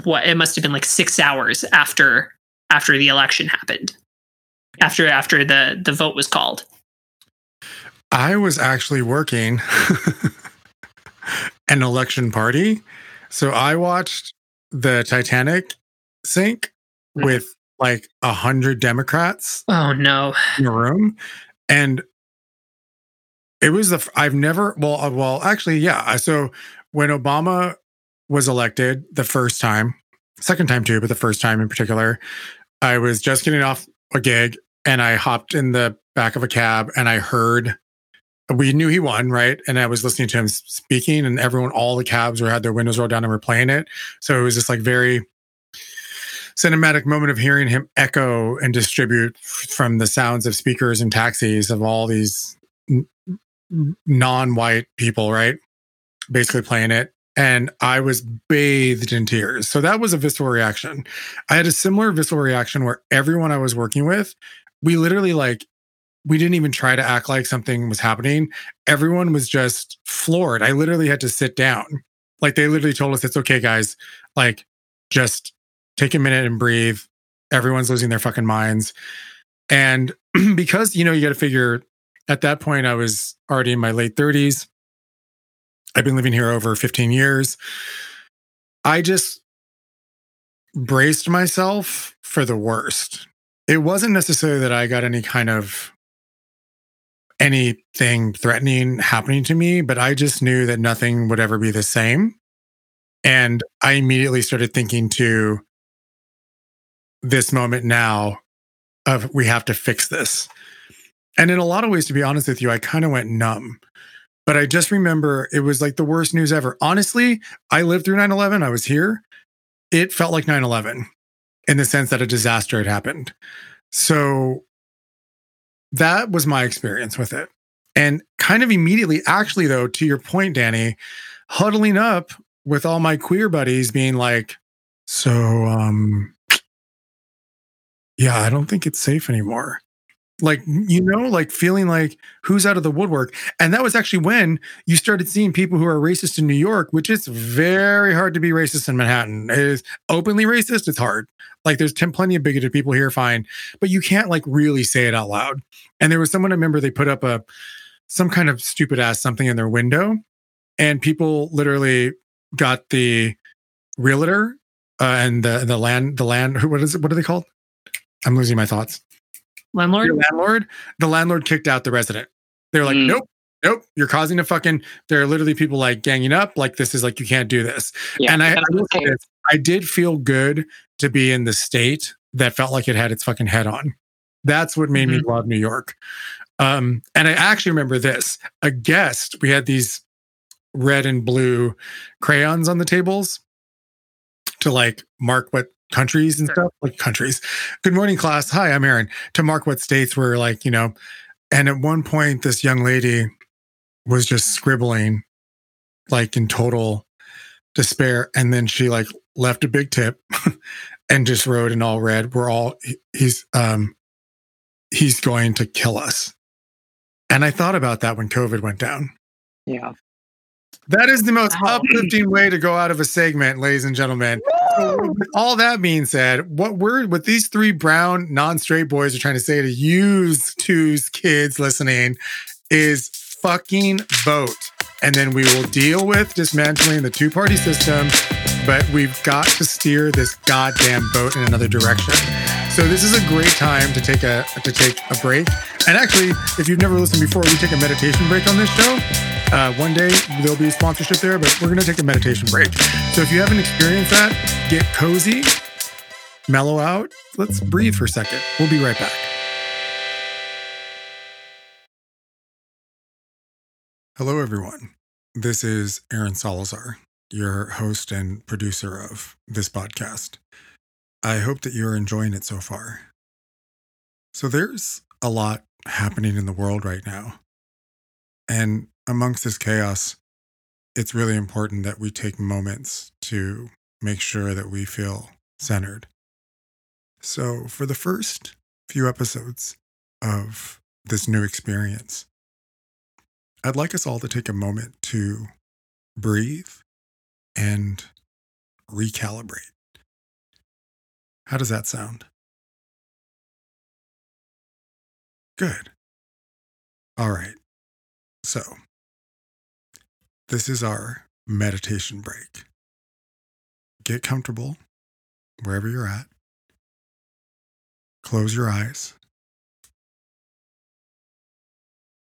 what it must have been like six hours after after the election happened after after the the vote was called I was actually working an election party. So I watched the Titanic sink Mhm. with like a hundred Democrats oh no in a room. And it was the, I've never, well, uh, well, actually, yeah. So when Obama was elected the first time, second time too, but the first time in particular, I was just getting off a gig and I hopped in the back of a cab and I heard we knew he won, right? And I was listening to him speaking, and everyone, all the cabs were had their windows rolled down and were playing it. So it was just like very cinematic moment of hearing him echo and distribute from the sounds of speakers and taxis of all these non-white people, right? Basically playing it. And I was bathed in tears. So that was a visceral reaction. I had a similar visceral reaction where everyone I was working with, we literally like we didn't even try to act like something was happening. Everyone was just floored. I literally had to sit down. Like they literally told us, it's okay, guys. Like just take a minute and breathe. Everyone's losing their fucking minds. And because, you know, you got to figure at that point, I was already in my late 30s. I've been living here over 15 years. I just braced myself for the worst. It wasn't necessarily that I got any kind of anything threatening happening to me, but I just knew that nothing would ever be the same. And I immediately started thinking to this moment now of we have to fix this. And in a lot of ways, to be honest with you, I kind of went numb. But I just remember it was like the worst news ever. Honestly, I lived through 9 11. I was here. It felt like 9 11 in the sense that a disaster had happened. So that was my experience with it. And kind of immediately, actually, though, to your point, Danny, huddling up with all my queer buddies being like, so, um, yeah, I don't think it's safe anymore. Like, you know, like feeling like who's out of the woodwork. And that was actually when you started seeing people who are racist in New York, which is very hard to be racist in Manhattan. It is openly racist, it's hard. Like, there's t- plenty of bigoted people here, fine, but you can't like really say it out loud. And there was someone I remember they put up a some kind of stupid ass something in their window, and people literally got the realtor uh, and the the land the land what is it what are they called? I'm losing my thoughts. landlord Your landlord, the landlord kicked out the resident. They're like, Mm. nope, nope, you're causing a fucking. There are literally people like ganging up. Like this is like you can't do this. Yeah, and I, and I I'm will say okay. I did feel good to be in the state that felt like it had its fucking head on. That's what made me love New York. Um, and I actually remember this. A guest, we had these red and blue crayons on the tables to like mark what countries and stuff, like countries. Good morning, class. Hi, I'm Aaron. To mark what states were like, you know. And at one point, this young lady was just scribbling, like in total despair. And then she like left a big tip and just wrote in all red, we're all he's um he's going to kill us. And I thought about that when COVID went down. Yeah. That is the most Wow. uplifting way to go out of a segment, ladies and gentlemen. All that being said, what we're what these three brown non-straight boys are trying to say to you two's kids listening is fucking vote. And then we will deal with dismantling the two-party system, but we've got to steer this goddamn boat in another direction. So this is a great time to take a to take a break. And actually, if you've never listened before, we take a meditation break on this show. Uh, one day there'll be a sponsorship there, but we're going to take a meditation break. So if you haven't experienced that, get cozy, mellow out. Let's breathe for a second. We'll be right back. Hello, everyone. This is Aaron Salazar, your host and producer of this podcast. I hope that you're enjoying it so far. So, there's a lot happening in the world right now. And amongst this chaos, it's really important that we take moments to make sure that we feel centered. So, for the first few episodes of this new experience, I'd like us all to take a moment to breathe and recalibrate. How does that sound? Good. All right. So, this is our meditation break. Get comfortable wherever you're at. Close your eyes.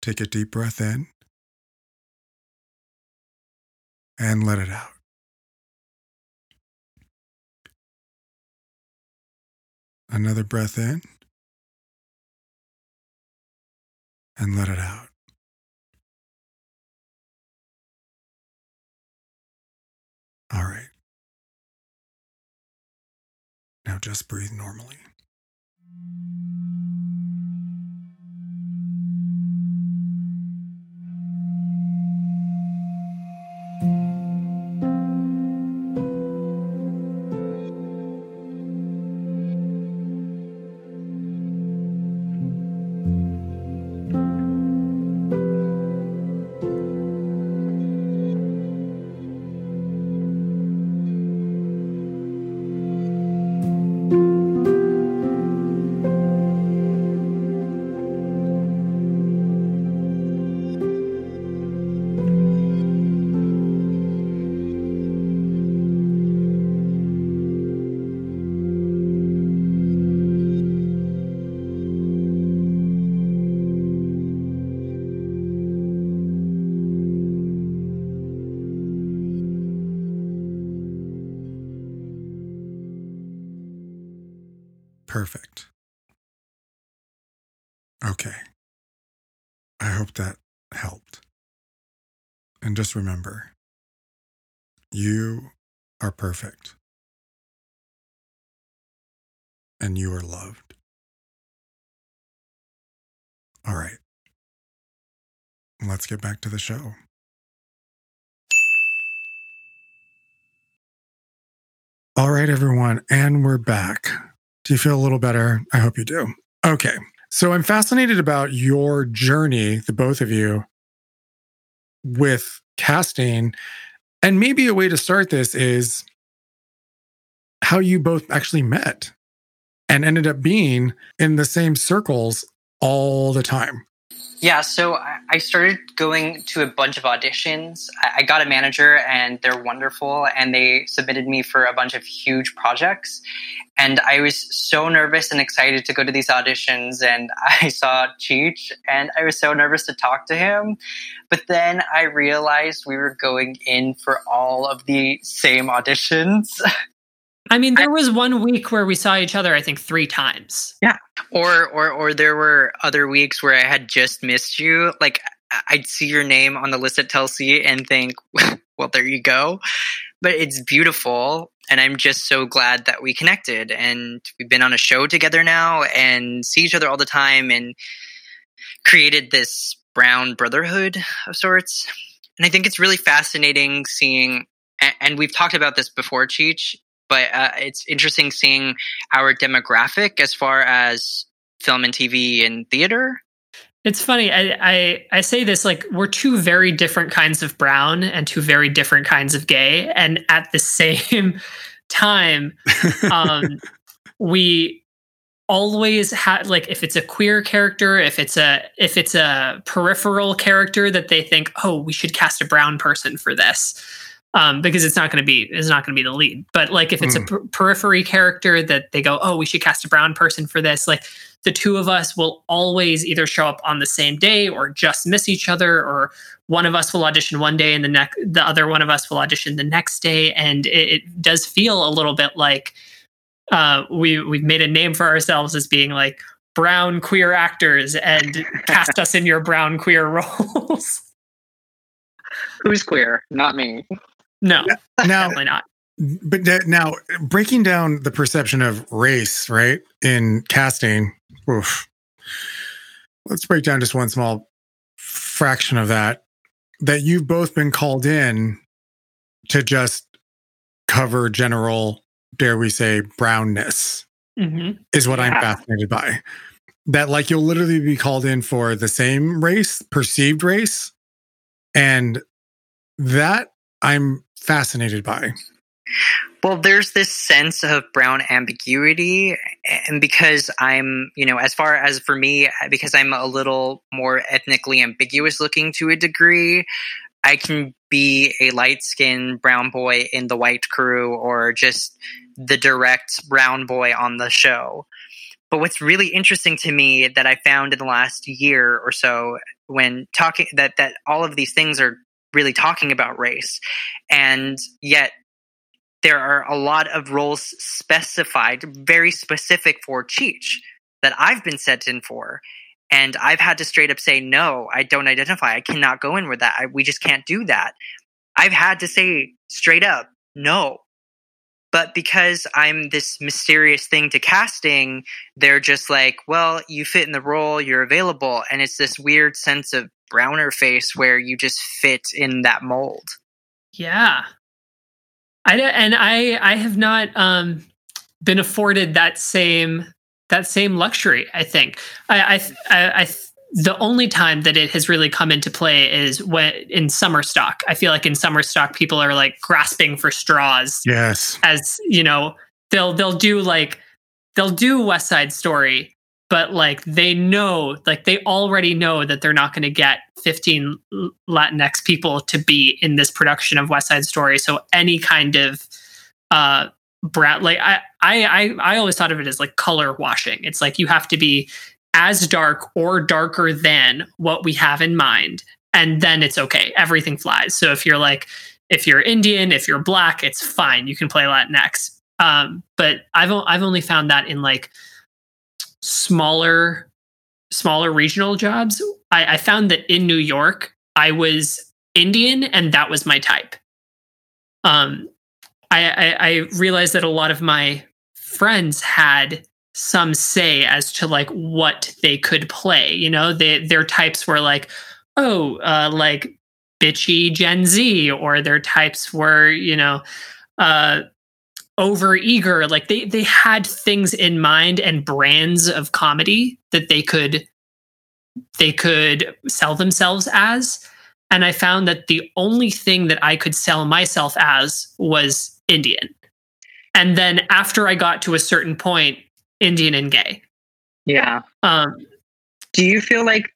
Take a deep breath in and let it out. Another breath in and let it out. All right. Now just breathe normally. Just remember, you are perfect. And you are loved. All right. Let's get back to the show. All right, everyone. And we're back. Do you feel a little better? I hope you do. Okay. So I'm fascinated about your journey, the both of you, with casting. And maybe a way to start this is how you both actually met and ended up being in the same circles all the time. Yeah, so I started going to a bunch of auditions. I got a manager, and they're wonderful, and they submitted me for a bunch of huge projects. And I was so nervous and excited to go to these auditions. And I saw Cheech, and I was so nervous to talk to him. But then I realized we were going in for all of the same auditions. I mean, there was one week where we saw each other, I think, three times. Yeah. Or or or there were other weeks where I had just missed you. Like I- I'd see your name on the list at Telsey and think, well, there you go. But it's beautiful, and I'm just so glad that we connected and we've been on a show together now and see each other all the time and created this brown brotherhood of sorts. And I think it's really fascinating seeing, and we've talked about this before, Cheech, but uh, it's interesting seeing our demographic as far as film and TV and theater. It's funny. I, I I say this like we're two very different kinds of brown and two very different kinds of gay, and at the same time, um, we always had like if it's a queer character, if it's a if it's a peripheral character that they think, oh, we should cast a brown person for this. Um, because it's not going to be it's not going to be the lead, but like if it's a per- periphery character that they go, oh, we should cast a brown person for this. Like the two of us will always either show up on the same day or just miss each other or one of us will audition one day and the next the other one of us will audition the next day and it, it does feel a little bit like uh, we we've made a name for ourselves as being like brown queer actors and cast us in your brown queer roles Who's queer? Not me. No now, definitely not but that- now breaking down the perception of race, right, in casting. Oof. Let's break down just one small fraction of that. That you've both been called in to just cover general dare we say, brownness hmm is what I'm fascinated by. That like you'll literally be called in for the same race, perceived race, and that I'm fascinated by. Well, there's this sense of brown ambiguity. And because I'm, you know, as far as for me, because I'm a little more ethnically ambiguous looking to a degree, I can be a light skinned brown boy in the white crew or just the direct brown boy on the show. But what's really interesting to me that I found in the last year or so when talking that that all of these things are really talking about race. And yet there are a lot of roles specified very specific for Cheech that I've been sent in for. And I've had to straight up say no I don't identify. I cannot go in with that. I, we just can't do that. I've had to say straight up no. But because I'm this mysterious thing to casting, they're just like, well, you fit in the role, you're available. And it's this weird sense of browner face where you just fit in that mold. Yeah. I don't- and I I have not um been afforded that same that same luxury. I think I I I, I the only time that it has really come into play is when in summer stock. I feel like in summer stock people are like grasping for straws Yes. as you know they'll they'll do like they'll do West Side Story, but like they know like they already know that they're not going to get 15 Latinx people to be in this production of West Side Story. So any kind of uh brown like I I I always thought of it as like color washing. It's like you have to be as dark or darker than what we have in mind and then it's okay. Everything flies. So if you're like if you're Indian, if you're black, it's fine. You can play Latinx. Um, but I've I've only found that in like smaller smaller regional jobs. I, I found that in New York, I was Indian, and that was my type. Um, I, I, I realized that a lot of my friends had some say as to like what they could play. You know, they, their types were like, oh, uh, like bitchy Gen Z, or their types were, you know, uh, over eager. Like they they had things in mind and brands of comedy that they could they could sell themselves as. And I found that the only thing that I could sell myself as was Indian. And then after I got to a certain point, Indian and gay. Yeah. Um, Do you feel like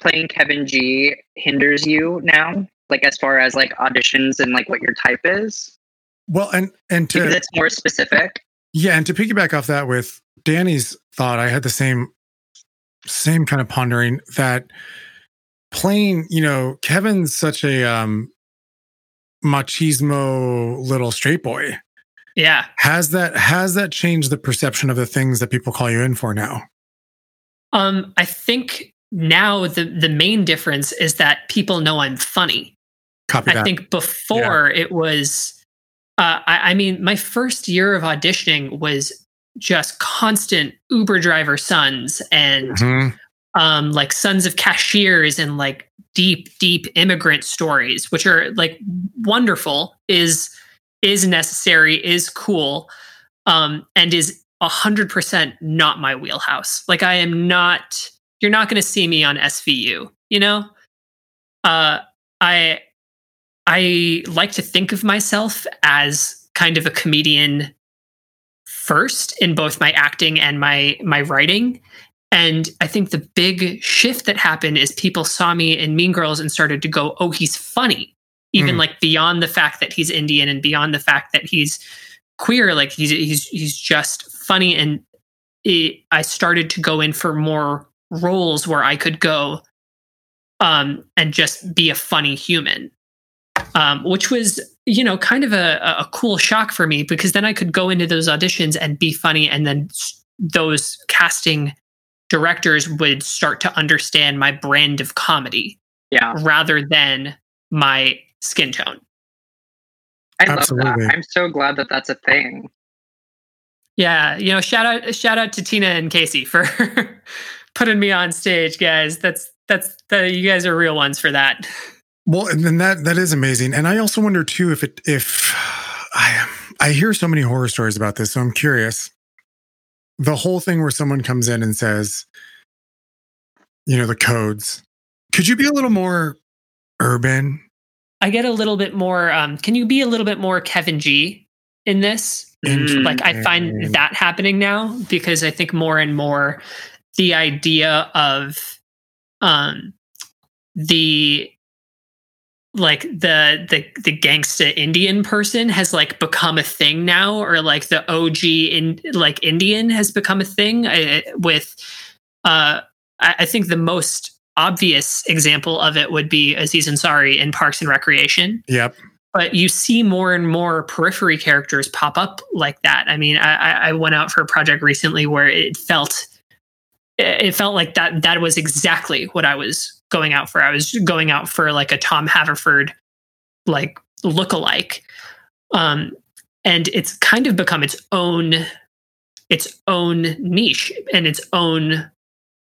playing Kevin G hinders you now? Like as far as like auditions and like what your type is? Well, and and to it's more specific. yeah, and to piggyback off that with Danny's thought, I had the same same kind of pondering that playing, you know, Kevin's such a um machismo little straight boy. yeah. Has that has that changed the perception of the things that people call you in for now? Um, I think now the the main difference is that people know I'm funny. Copy I that. think before it was, uh, I, I mean, my first year of auditioning was just constant Uber driver sons and Mhm. um, like sons of cashiers and like deep, deep immigrant stories, which are like wonderful, is is necessary, is cool, um, and is a hundred percent not my wheelhouse. Like I am not. You're not going to see me on SVU. You know, uh, I I like to think of myself as kind of a comedian first in both my acting and my my writing. And I think the big shift that happened is people saw me in Mean Girls and started to go, "Oh, he's funny." Even Mm. like beyond the fact that he's Indian and beyond the fact that he's queer, like he's he's he's just funny. And it, I started to go in for more roles where I could go um, and just be a funny human um, which was you know kind of a, a cool shock for me because then I could go into those auditions and be funny, and then those casting directors would start to understand my brand of comedy Yeah. rather than my skin tone. I love Absolutely. that. I'm so glad that that's a thing. Yeah, you know, shout out shout out to Tina and Casey for putting me on stage, guys. That's that's the you guys are real ones for that. Well, and then that that is amazing. And I also wonder too if it if I I hear so many horror stories about this, so I'm curious. The whole thing where someone comes in and says, you know, the codes. Could you be a little more urban? I get a little bit more. Um, can you be a little bit more Kevin G in this? Mm. Like I find that happening now because I think more and more the idea of um the like the the the gangsta Indian person has like become a thing now, or like the OG in like Indian has become a thing uh, with. Uh, I, I think the most obvious example of it would be Aziz Ansari in Parks and Recreation Yep. but you see more and more periphery characters pop up like that. I mean, I, I- I went out for a project recently where it felt it felt like that that was exactly what I was going out for. I was going out for like a Tom Haverford like lookalike. Um and it's kind of become its own its own niche and its own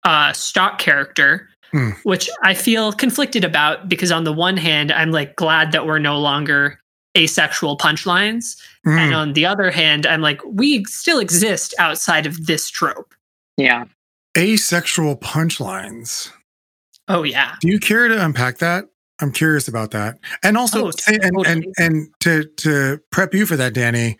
uh stock character Hmm. which I feel conflicted about because on the one hand, I'm like glad that we're no longer asexual punchlines. Mm. And on the other hand, I'm like, we still exist outside of this trope. Yeah. Asexual punchlines. Oh yeah. Do you care to unpack that? I'm curious about that. And also, Oh, and, and and to to prep you for that, Danny.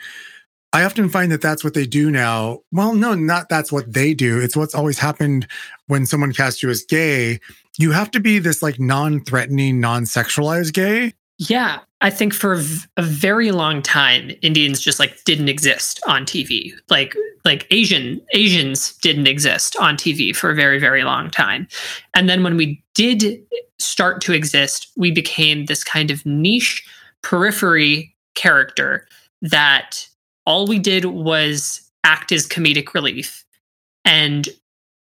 I often find that that's what they do now. Well, no, not that's what they do. It's what's always happened when someone casts you as gay. You have to be this like non-threatening, non-sexualized gay. Yeah. I think for a very long time, Indians just like didn't exist on TV. Like like Asian Asians didn't exist on TV for a very, very long time. And then when we did start to exist, we became this kind of niche periphery character that all we did was act as comedic relief. And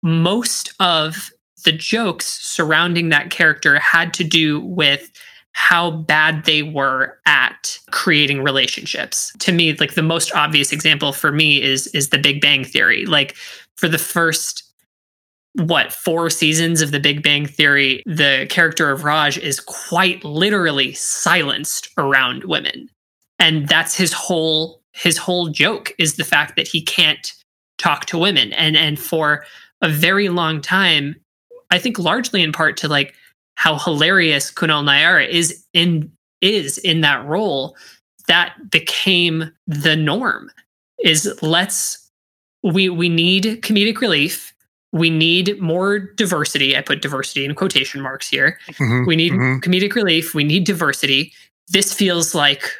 most of the jokes surrounding that character had to do with how bad they were at creating relationships. To me, like the most obvious example for me is is the Big Bang Theory. Like for the first what four seasons of the Big Bang Theory, the character of Raj is quite literally silenced around women. And that's his whole his whole joke is the fact that he can't talk to women. And and for a very long time, I think largely in part to like how hilarious Kunal Nayyar is in is in that role, that became the norm. Is let's we we need comedic relief. We need more diversity. I put diversity in quotation marks here. Mhm, We need mhm. comedic relief. We need diversity. This feels like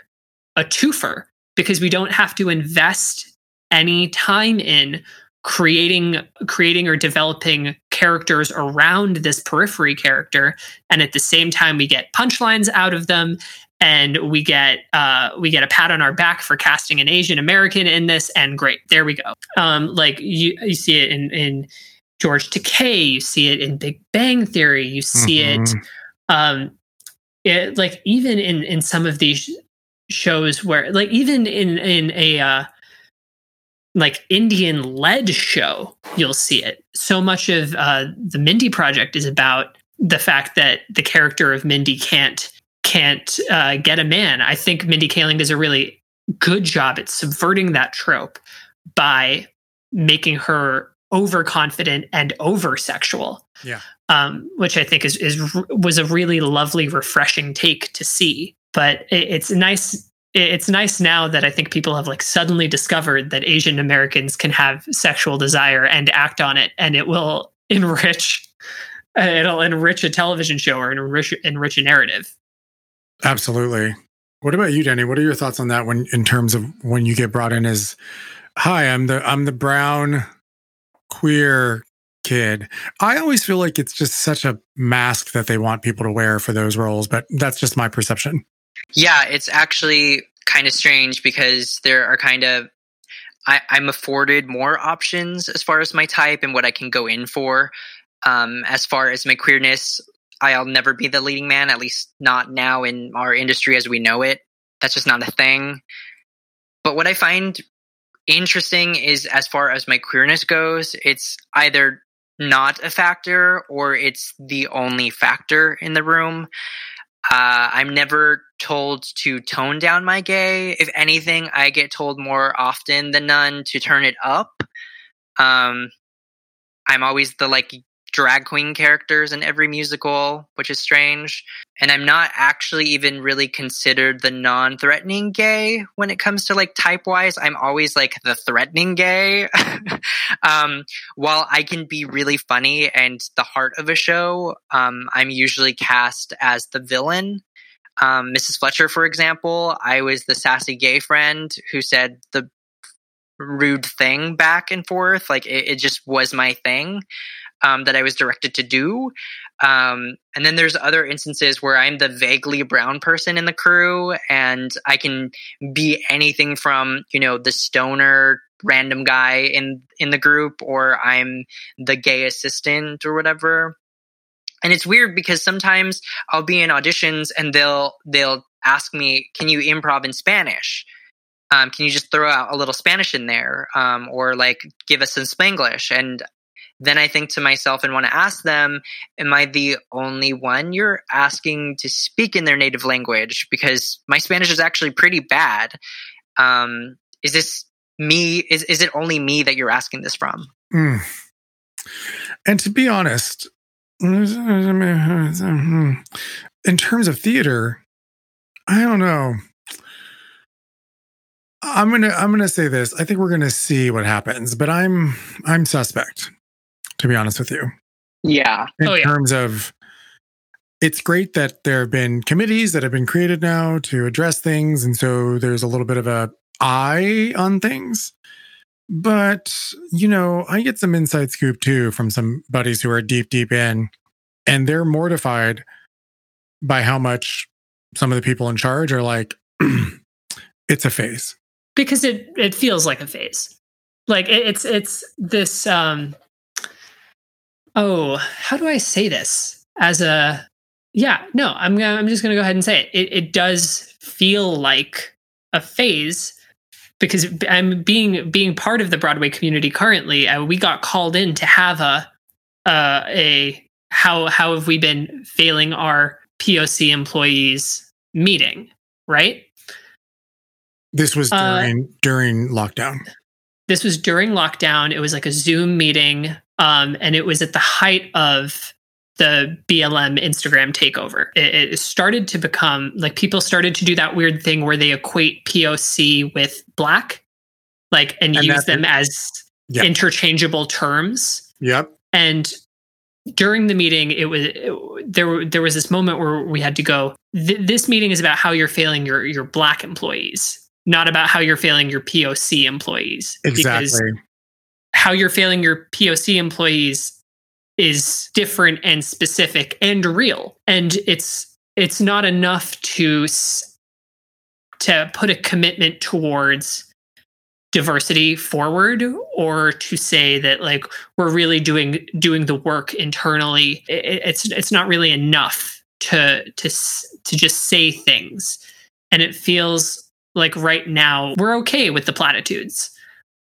a twofer because we don't have to invest any time in creating creating or developing characters around this periphery character and at the same time we get punchlines out of them and we get uh, we get a pat on our back for casting an Asian American in this and great there we go um, like you you see it in in George Takei you see it in Big Bang Theory you see it Mhm. um it like even in in some of these shows where like even in in a uh like indian led show you'll see it so much of uh the mindy project is about the fact that the character of mindy can't can't uh, get a man i think mindy kaling does a really good job at subverting that trope by making her overconfident and over sexual Yeah. um, which I think is is was a really lovely, refreshing take to see. But it, it's nice. It's nice now that I think people have like suddenly discovered that Asian Americans can have sexual desire and act on it, and it will enrich. uh, It'll enrich a television show or enrich enrich a narrative. Absolutely. What about you, Danny? What are your thoughts on that when in terms of when you get brought in as hi, I'm the I'm the brown queer kid. I always feel like it's just such a mask that they want people to wear for those roles, but that's just my perception. Yeah, it's actually kind of strange because there are kind of I, I'm afforded more options as far as my type and what I can go in for. Um, as far as my queerness, I'll never be the leading man, at least not now in our industry as we know it. That's just not a thing. But what I find interesting is as far as my queerness goes, it's either not a factor or it's the only factor in the room. Uh, I'm never told to tone down my gay. If anything, I get told more often than none to turn it up. Um, I'm always the like drag queen characters in every musical, which is strange. And I'm not actually even really considered the non threatening gay when it comes to like type wise. I'm always like the threatening gay. um, while I can be really funny and the heart of a show, um, I'm usually cast as the villain. Um, Mrs. Fletcher, for example, I was the sassy gay friend who said the rude thing back and forth. Like it, it just was my thing um, that I was directed to do. Um, and then there's other instances where I'm the vaguely brown person in the crew, and I can be anything from you know the stoner random guy in in the group, or I'm the gay assistant or whatever. And it's weird because sometimes I'll be in auditions and they'll they'll ask me, "Can you improv in Spanish?" Um, can you just throw out a little Spanish in there, um, or like give us some Spanglish? And then I think to myself and want to ask them, am I the only one you're asking to speak in their native language? Because my Spanish is actually pretty bad. Um, is this me? Is, is it only me that you're asking this from? Mm. And to be honest, Hmm. in terms of theater, I don't know. I'm gonna I'm gonna say this. I think we're gonna see what happens, but I'm I'm suspect to be honest with you. Yeah. In Oh, yeah. terms of, it's great that there have been committees that have been created now to address things. And so there's a little bit of a eye on things. But, you know, I get some inside scoop too from some buddies who are deep, deep in, and they're mortified by how much some of the people in charge are like, it's a phase. because it it feels like a phase. Like it, it's it's this um oh how do i say this? As a yeah no i'm gonna i'm just gonna go ahead and say it. It, it does feel like a phase because i'm being being part of the broadway community currently uh, we got called in to have a uh, a how how have we been failing our poc employees meeting right This was Uh, during during lockdown. this was during lockdown. It was like a Zoom meeting, um, and it was at the height of the BLM Instagram takeover. It, it started to become like people started to do that weird thing where they equate POC with black, like and, And use them as Yeah. interchangeable terms. Yep. And during the meeting, it was it, there. There was this moment where we had to go. Th- this meeting is about how you're failing your your black employees, not about how you're failing your POC employees. Because Exactly. how you're failing your POC employees is different and specific and real. And it's it's not enough to to put a commitment towards diversity forward or to say that like we're really doing doing the work internally. I- I- it's it's not really enough to to to just say things. And it feels like right now we're okay with the platitudes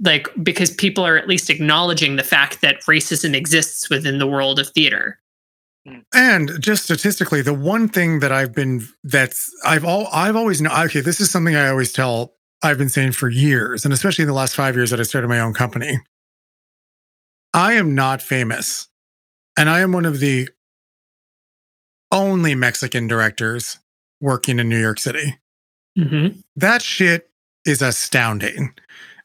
like because people are at least acknowledging the fact that racism exists within the world of theater And just statistically, the one thing that I've been that's I've all I've always known okay, this is something I always tell I've been saying for years, and especially in the last five years that I started my own company. I am not famous. And I am one of the only Mexican directors working in New York City. mm-hmm. That shit is astounding.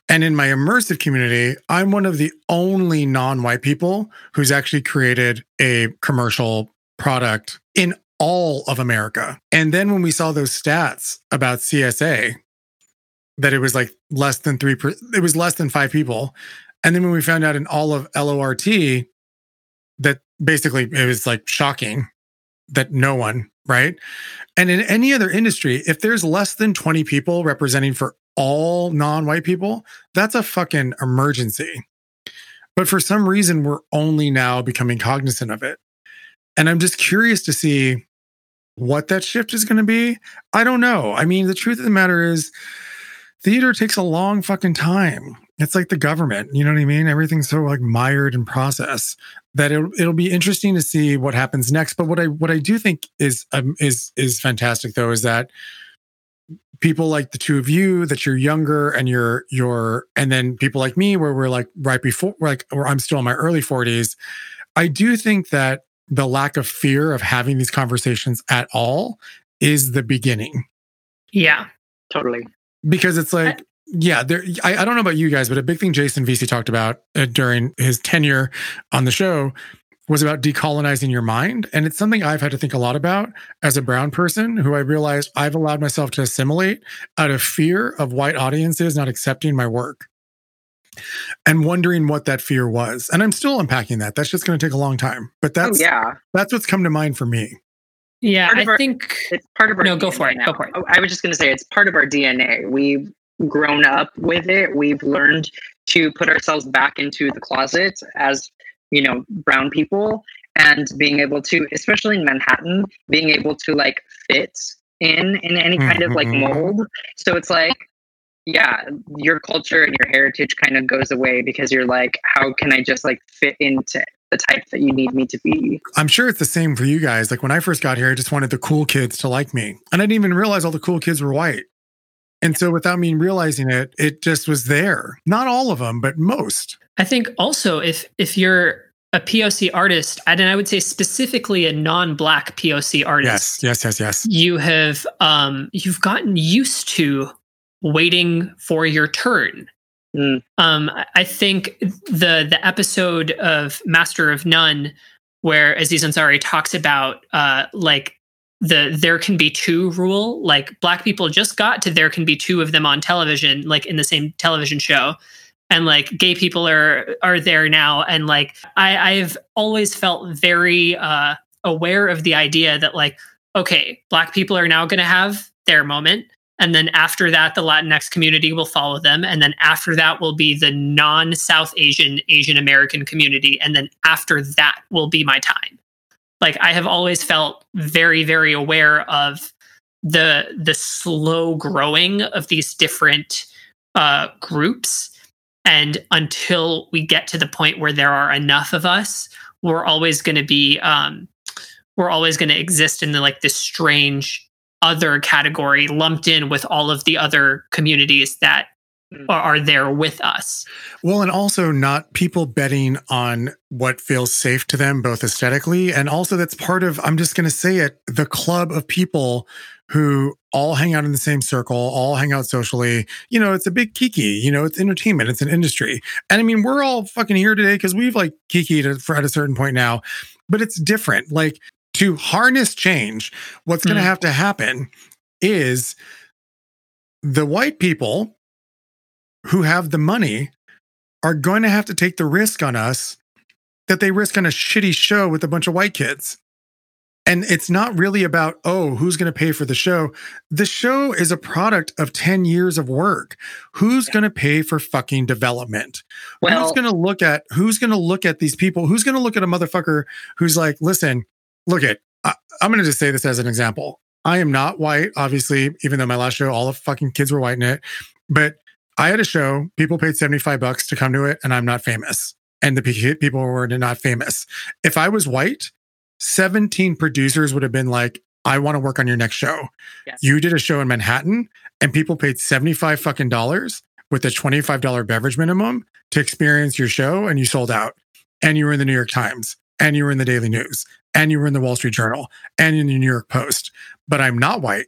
And in my immersive community, I'm one of the only non white people who's actually created a commercial product in all of America. And then when we saw those stats about CSA, that it was like less than three, per, it was less than five people. And then when we found out in all of LORT that basically it was like shocking that no one, right? And in any other industry, if there's less than 20 people representing for all non white people, that's a fucking emergency. But for some reason, we're only now becoming cognizant of it. And I'm just curious to see what that shift is going to be. I don't know. I mean, the truth of the matter is, theater takes a long fucking time. It's like the government, you know what I mean? Everything's so like mired in process that it'll, it'll be interesting to see what happens next. But what I what I do think is um, is is fantastic though is that people like the two of you that you're younger and you're you're and then people like me where we're like right before like where I'm still in my early 40s. I do think that the lack of fear of having these conversations at all is the beginning Yeah. Totally. because it's like yeah there I, I don't know about you guys but a big thing jason veasey talked about uh, during his tenure on the show was about decolonizing your mind and it's something i've had to think a lot about as a brown person who i realized i've allowed myself to assimilate out of fear of white audiences not accepting my work and wondering what that fear was and i'm still unpacking that that's just going to take a long time but that's oh, yeah. that's what's come to mind for me Yeah. I our- think. It's part of our No, go for it, go for it. Oh, I was just going to say it's part of our DNA. We've grown up with it. We've learned to put ourselves back into the closet as, you know, brown people and being able to, especially in Manhattan, being able to like fit in in any kind of like Mhm. mold. So it's like yeah, your culture and your heritage kind of goes away because you're like, how can I just like fit into the type that you need me to be? I'm sure it's the same for you guys. Like when I first got here, I just wanted the cool kids to like me. And I didn't even realize all the cool kids were white. And so without me realizing it, it just was there. Not all of them, but most. I think also if if you're a POC artist, and I would say specifically a non-black POC artist, Yes, yes, yes, yes. you have um you've gotten used to waiting for your turn. Mm. Um, I- I think the the episode of Master of None, where Aziz Ansari talks about uh like the there can be two rule, like black people just got to there can be two of them on television, like in the same television show. And like gay people are are there now. And like I, I've always felt very uh aware of the idea that like, okay, black people are now gonna have their moment. And then after that, the Latinx community will follow them. And then after that will be the non South Asian, Asian American community. And then after that will be my time. Like I have always felt very, very aware of the the slow growing of these different uh, groups. And until we get to the point where there are enough of us, we're always going to be um, we're always going to exist in the like this strange other category lumped in with all of the other communities that. Are, are there with us. Well, and also not people betting on what feels safe to them, both aesthetically and also that's part of, I'm just going to say it, the club of people who all hang out in the same circle, all hang out socially. You know, it's a big kiki, you know, it's entertainment, it's an industry. And I mean, we're all fucking here today because we've like kikied at, for- at a certain point now, but it's different. Like to harness change, what's going to Mm. have to happen is the white people who have the money are going to have to take the risk on us that they risk on a shitty show with a bunch of white kids. And it's not really about, oh, who's going to pay for the show? The show is a product of 10 years of work. Who's going to pay for fucking development? who's going to look at who's going to look at these people? Who's going to look at a motherfucker who's like, listen, look at, I, I'm going to just say this as an example. I am not white, obviously, even though my last show, all the fucking kids were white in it. But I had a show, people paid 75 bucks to come to it, and I'm not famous. And the people were not famous. If I was white, 17 producers would have been like, I want to work on your next show. Yes. You did a show in Manhattan and people paid 75 fucking dollars with a $25 beverage minimum to experience your show and you sold out. And you were in the New York Times and you were in the Daily News and you were in the Wall Street Journal and in the New York Post. But I'm not white.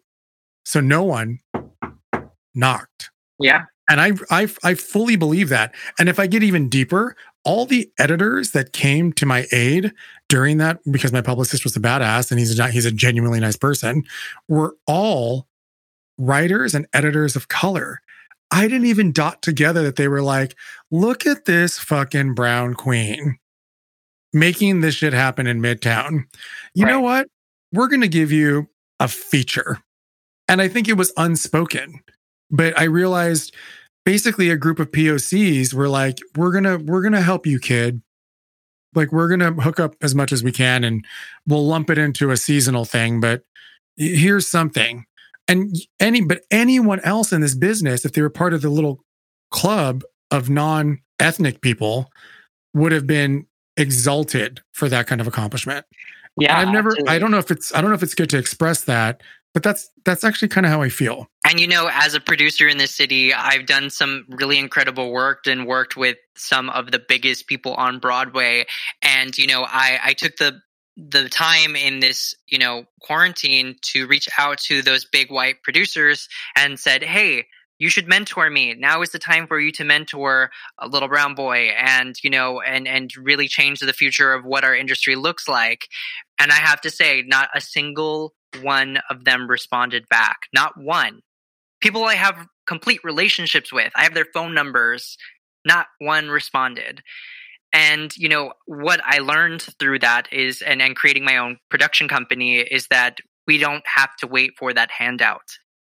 So no one knocked. yeah, And I, I, I fully believe that. And if I get even deeper, all the editors that came to my aid during that, because my publicist was a badass and he's not, he's a genuinely nice person, were all writers and editors of color. I didn't even dot together that they were like, look at this fucking brown queen making this shit happen in Midtown. You know what? We're going to give you a feature. And I think it was unspoken, but I realized basically a group of POCs were like, we're going to, we're to help you, kid. Like, we're going to hook up as much as we can and we'll lump it into a seasonal thing. But here's something. And any, but anyone else in this business, if they were part of the little club of non ethnic people, would have been exalted for that kind of accomplishment. yeah. I've never, I don't know if it's, I don't know if it's good to express that, but that's, that's actually kind of how I feel. And you know, as a producer in this city, I've done some really incredible work and worked with some of the biggest people on Broadway. And you know, I, I took the the time in this you know quarantine to reach out to those big white producers and said, "Hey, you should mentor me. Now is the time for you to mentor a little brown boy and, you know, and, and really change the future of what our industry looks like. And I have to say, not a single one of them responded back. Not one. People I have complete relationships with, I have their phone numbers, not one responded. And, you know, what I learned through that is, and, and creating my own production company is that we don't have to wait for that handout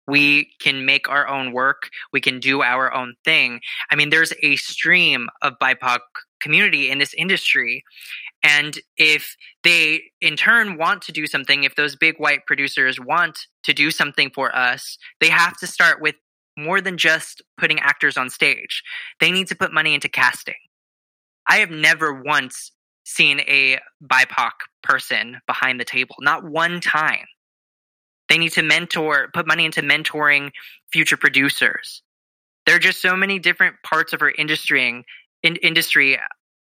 we can make our own work we can do our own thing i mean there's a stream of bipoc community in this industry and if they in turn want to do something if those big white producers want to do something for us they have to start with more than just putting actors on stage. They need to put money into casting. I have never once seen a bipoc person behind the table not one time. They need to mentor, put money into mentoring future producers. There are just so many different parts of our industry, in, industry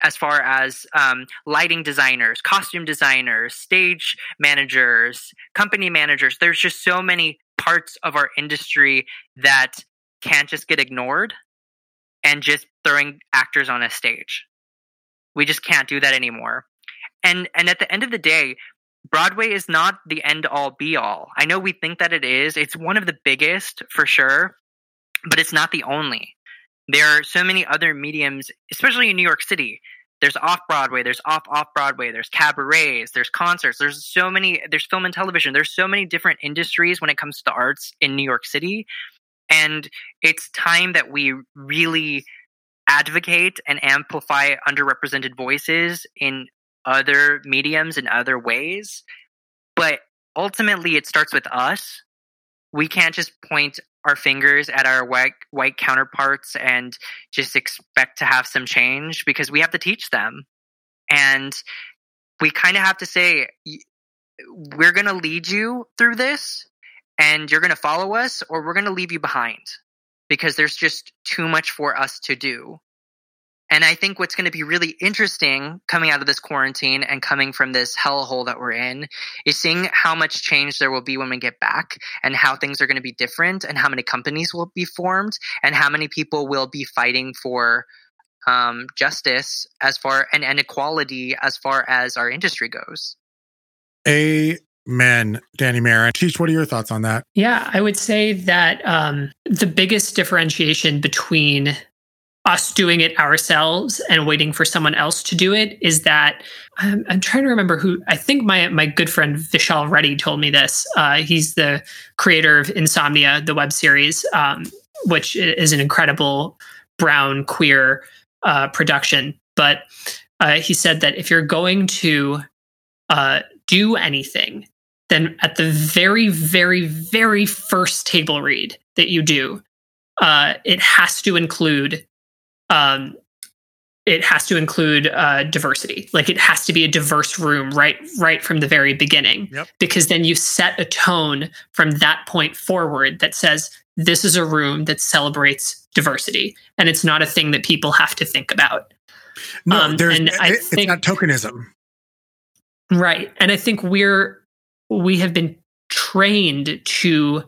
as far as um, lighting designers, costume designers, stage managers, company managers. There's just so many parts of our industry that can't just get ignored and just throwing actors on a stage. We just can't do that anymore. And and at the end of the day, Broadway is not the end all be all. I know we think that it is. It's one of the biggest for sure, but it's not the only. There are so many other mediums, especially in New York City. There's off Broadway, there's off off Broadway, there's cabarets, there's concerts, there's so many, there's film and television, there's so many different industries when it comes to the arts in New York City. And it's time that we really advocate and amplify underrepresented voices in other mediums and other ways. But ultimately, it starts with us. We can't just point our fingers at our white, white counterparts and just expect to have some change because we have to teach them. And we kind of have to say, we're going to lead you through this and you're going to follow us or we're going to leave you behind because there's just too much for us to do. And I think what's going to be really interesting coming out of this quarantine and coming from this hellhole that we're in is seeing how much change there will be when we get back and how things are going to be different and how many companies will be formed and how many people will be fighting for um, justice as far and, and equality as far as our industry goes. Amen, Danny Marin. Cheech, what are your thoughts on that? Yeah, I would say that um, the biggest differentiation between us doing it ourselves and waiting for someone else to do it is that I'm, I'm, trying to remember who I think my my good friend Vishal Reddy told me this. Uh, he's the creator of Insomnia, the web series, um, which is an incredible brown queer uh, production. But uh, he said that if you're going to uh, do anything, then at the very, very, very first table read that you do, uh, it has to include um, it has to include uh, diversity. Like it has to be a diverse room right right from the very beginning. Yep. Because then you set a tone from that point forward that says this is a room that celebrates diversity, and it's not a thing that people have to think about. No, um, there's, and I think, it's not tokenism. Right, and I think we're we have been trained to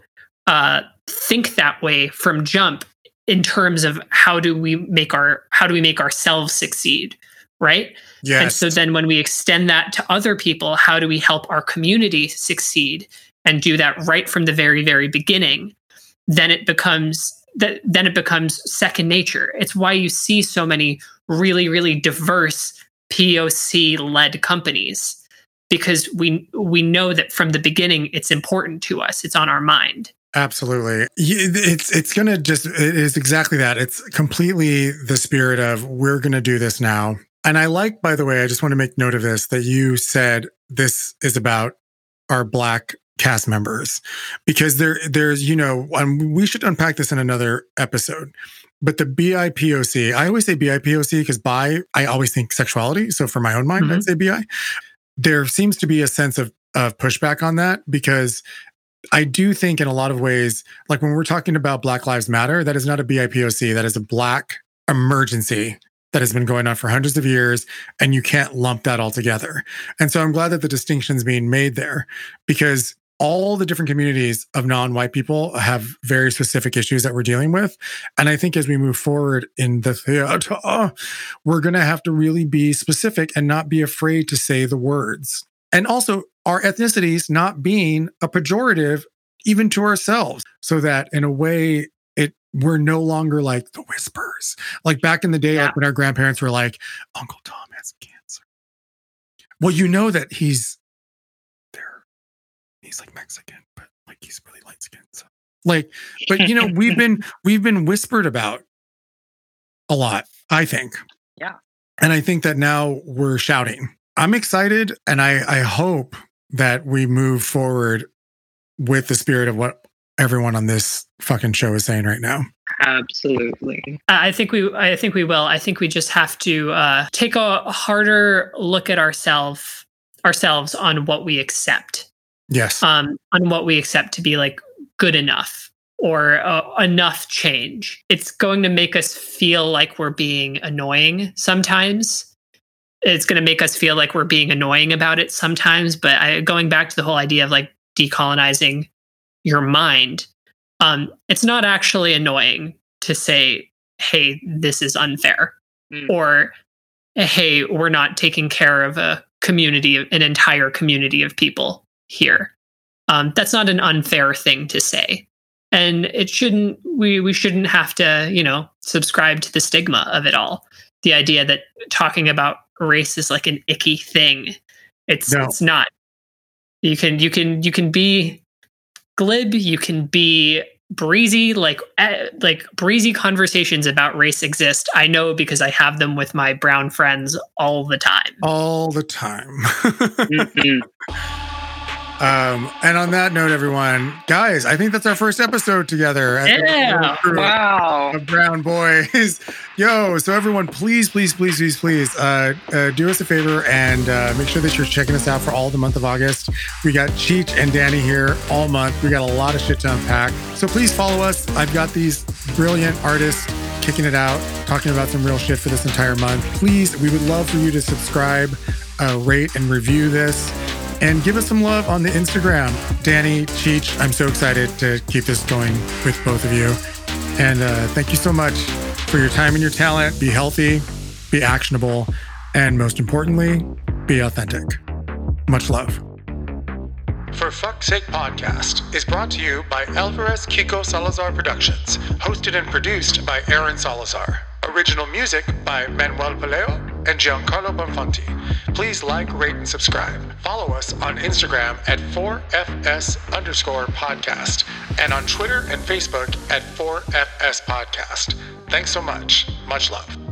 uh, think that way from jump in terms of how do we make our how do we make ourselves succeed right? Yes. and so then when we extend that to other people how do we help our community succeed and do that right from the very very beginning? Then it becomes that then it becomes second nature. It's why you see so many really really diverse poc led companies because we we know that from the beginning it's important to us. It's on our mind Absolutely. It's it's going to just it is exactly that. It's completely the spirit of we're going to do this now. And I like by the way, I just want to make note of this that you said this is about our black cast members because there there's you know um, we should unpack this in another episode. But the BIPOC, I always say BIPOC because bi I always think sexuality, so for my own mind mm-hmm. I'd say BI. There seems to be a sense of of pushback on that because I do think in a lot of ways, like when we're talking about Black Lives Matter, that is not a BIPOC, that is a Black emergency that has been going on for hundreds of years, and you can't lump that all together. And so I'm glad that the distinction is being made there because all the different communities of non-white people have very specific issues that we're dealing with and i think as we move forward in the theater we're going to have to really be specific and not be afraid to say the words and also our ethnicities not being a pejorative even to ourselves so that in a way it we're no longer like the whispers. Like back in the day Yeah. like when our grandparents were like uncle tom has cancer. Well you know that he's there. He's like mexican but like he's really light skinned so. Like but you know we've been we've been whispered about a lot i think. Yeah. and i think that now we're shouting. I'm excited and i i hope that we move forward with the spirit of what everyone on this fucking show is saying right now Absolutely. I think we I think we will. I think we just have to uh, take a harder look at ourselves ourselves on what we accept. yes Um, on what we accept to be like good enough or uh, enough change. It's going to make us feel like we're being annoying sometimes. It's going to make us feel like we're being annoying about it sometimes. But I, going back to the whole idea of like decolonizing your mind, um, it's not actually annoying to say, "Hey, this is unfair," Mm. or "Hey, we're not taking care of a community, an entire community of people here." Um, that's not an unfair thing to say, and it shouldn't. We we shouldn't have to, you know, subscribe to the stigma of it all. The idea that talking about race is like an icky thing. It's No. it's not. You can you can you can be glib. You can be breezy like eh, like breezy conversations about race exist i know because i have them with my brown friends all the time all the time Mhm. Um and on that note everyone guys i think that's our first episode together at Yeah. Wow. of brown boys. Yo so everyone please please please please please uh, uh do us a favor and uh make sure that you're checking us out for all the month of august. We got cheech and danny here all month. We got a lot of shit to unpack. So please follow us. I've got these brilliant artists kicking it out talking about some real shit for this entire month. Please we would love for you to subscribe uh, rate and review this and give us some love on the Instagram. Danny, Cheech, I'm so excited to keep this going with both of you. And uh, thank you so much for your time and your talent. Be healthy, be actionable, and most importantly, be authentic. Much love. For Fuck's Sake Podcast is brought to you by Alvarez Kiko Salazar Productions, hosted and produced by Aaron Salazar. Original music by Manuel Valeo and Giancarlo Bonfanti. Please like, rate, and subscribe. Follow us on Instagram at 4FS underscore podcast and on Twitter and Facebook at 4FS podcast. Thanks so much. Much love.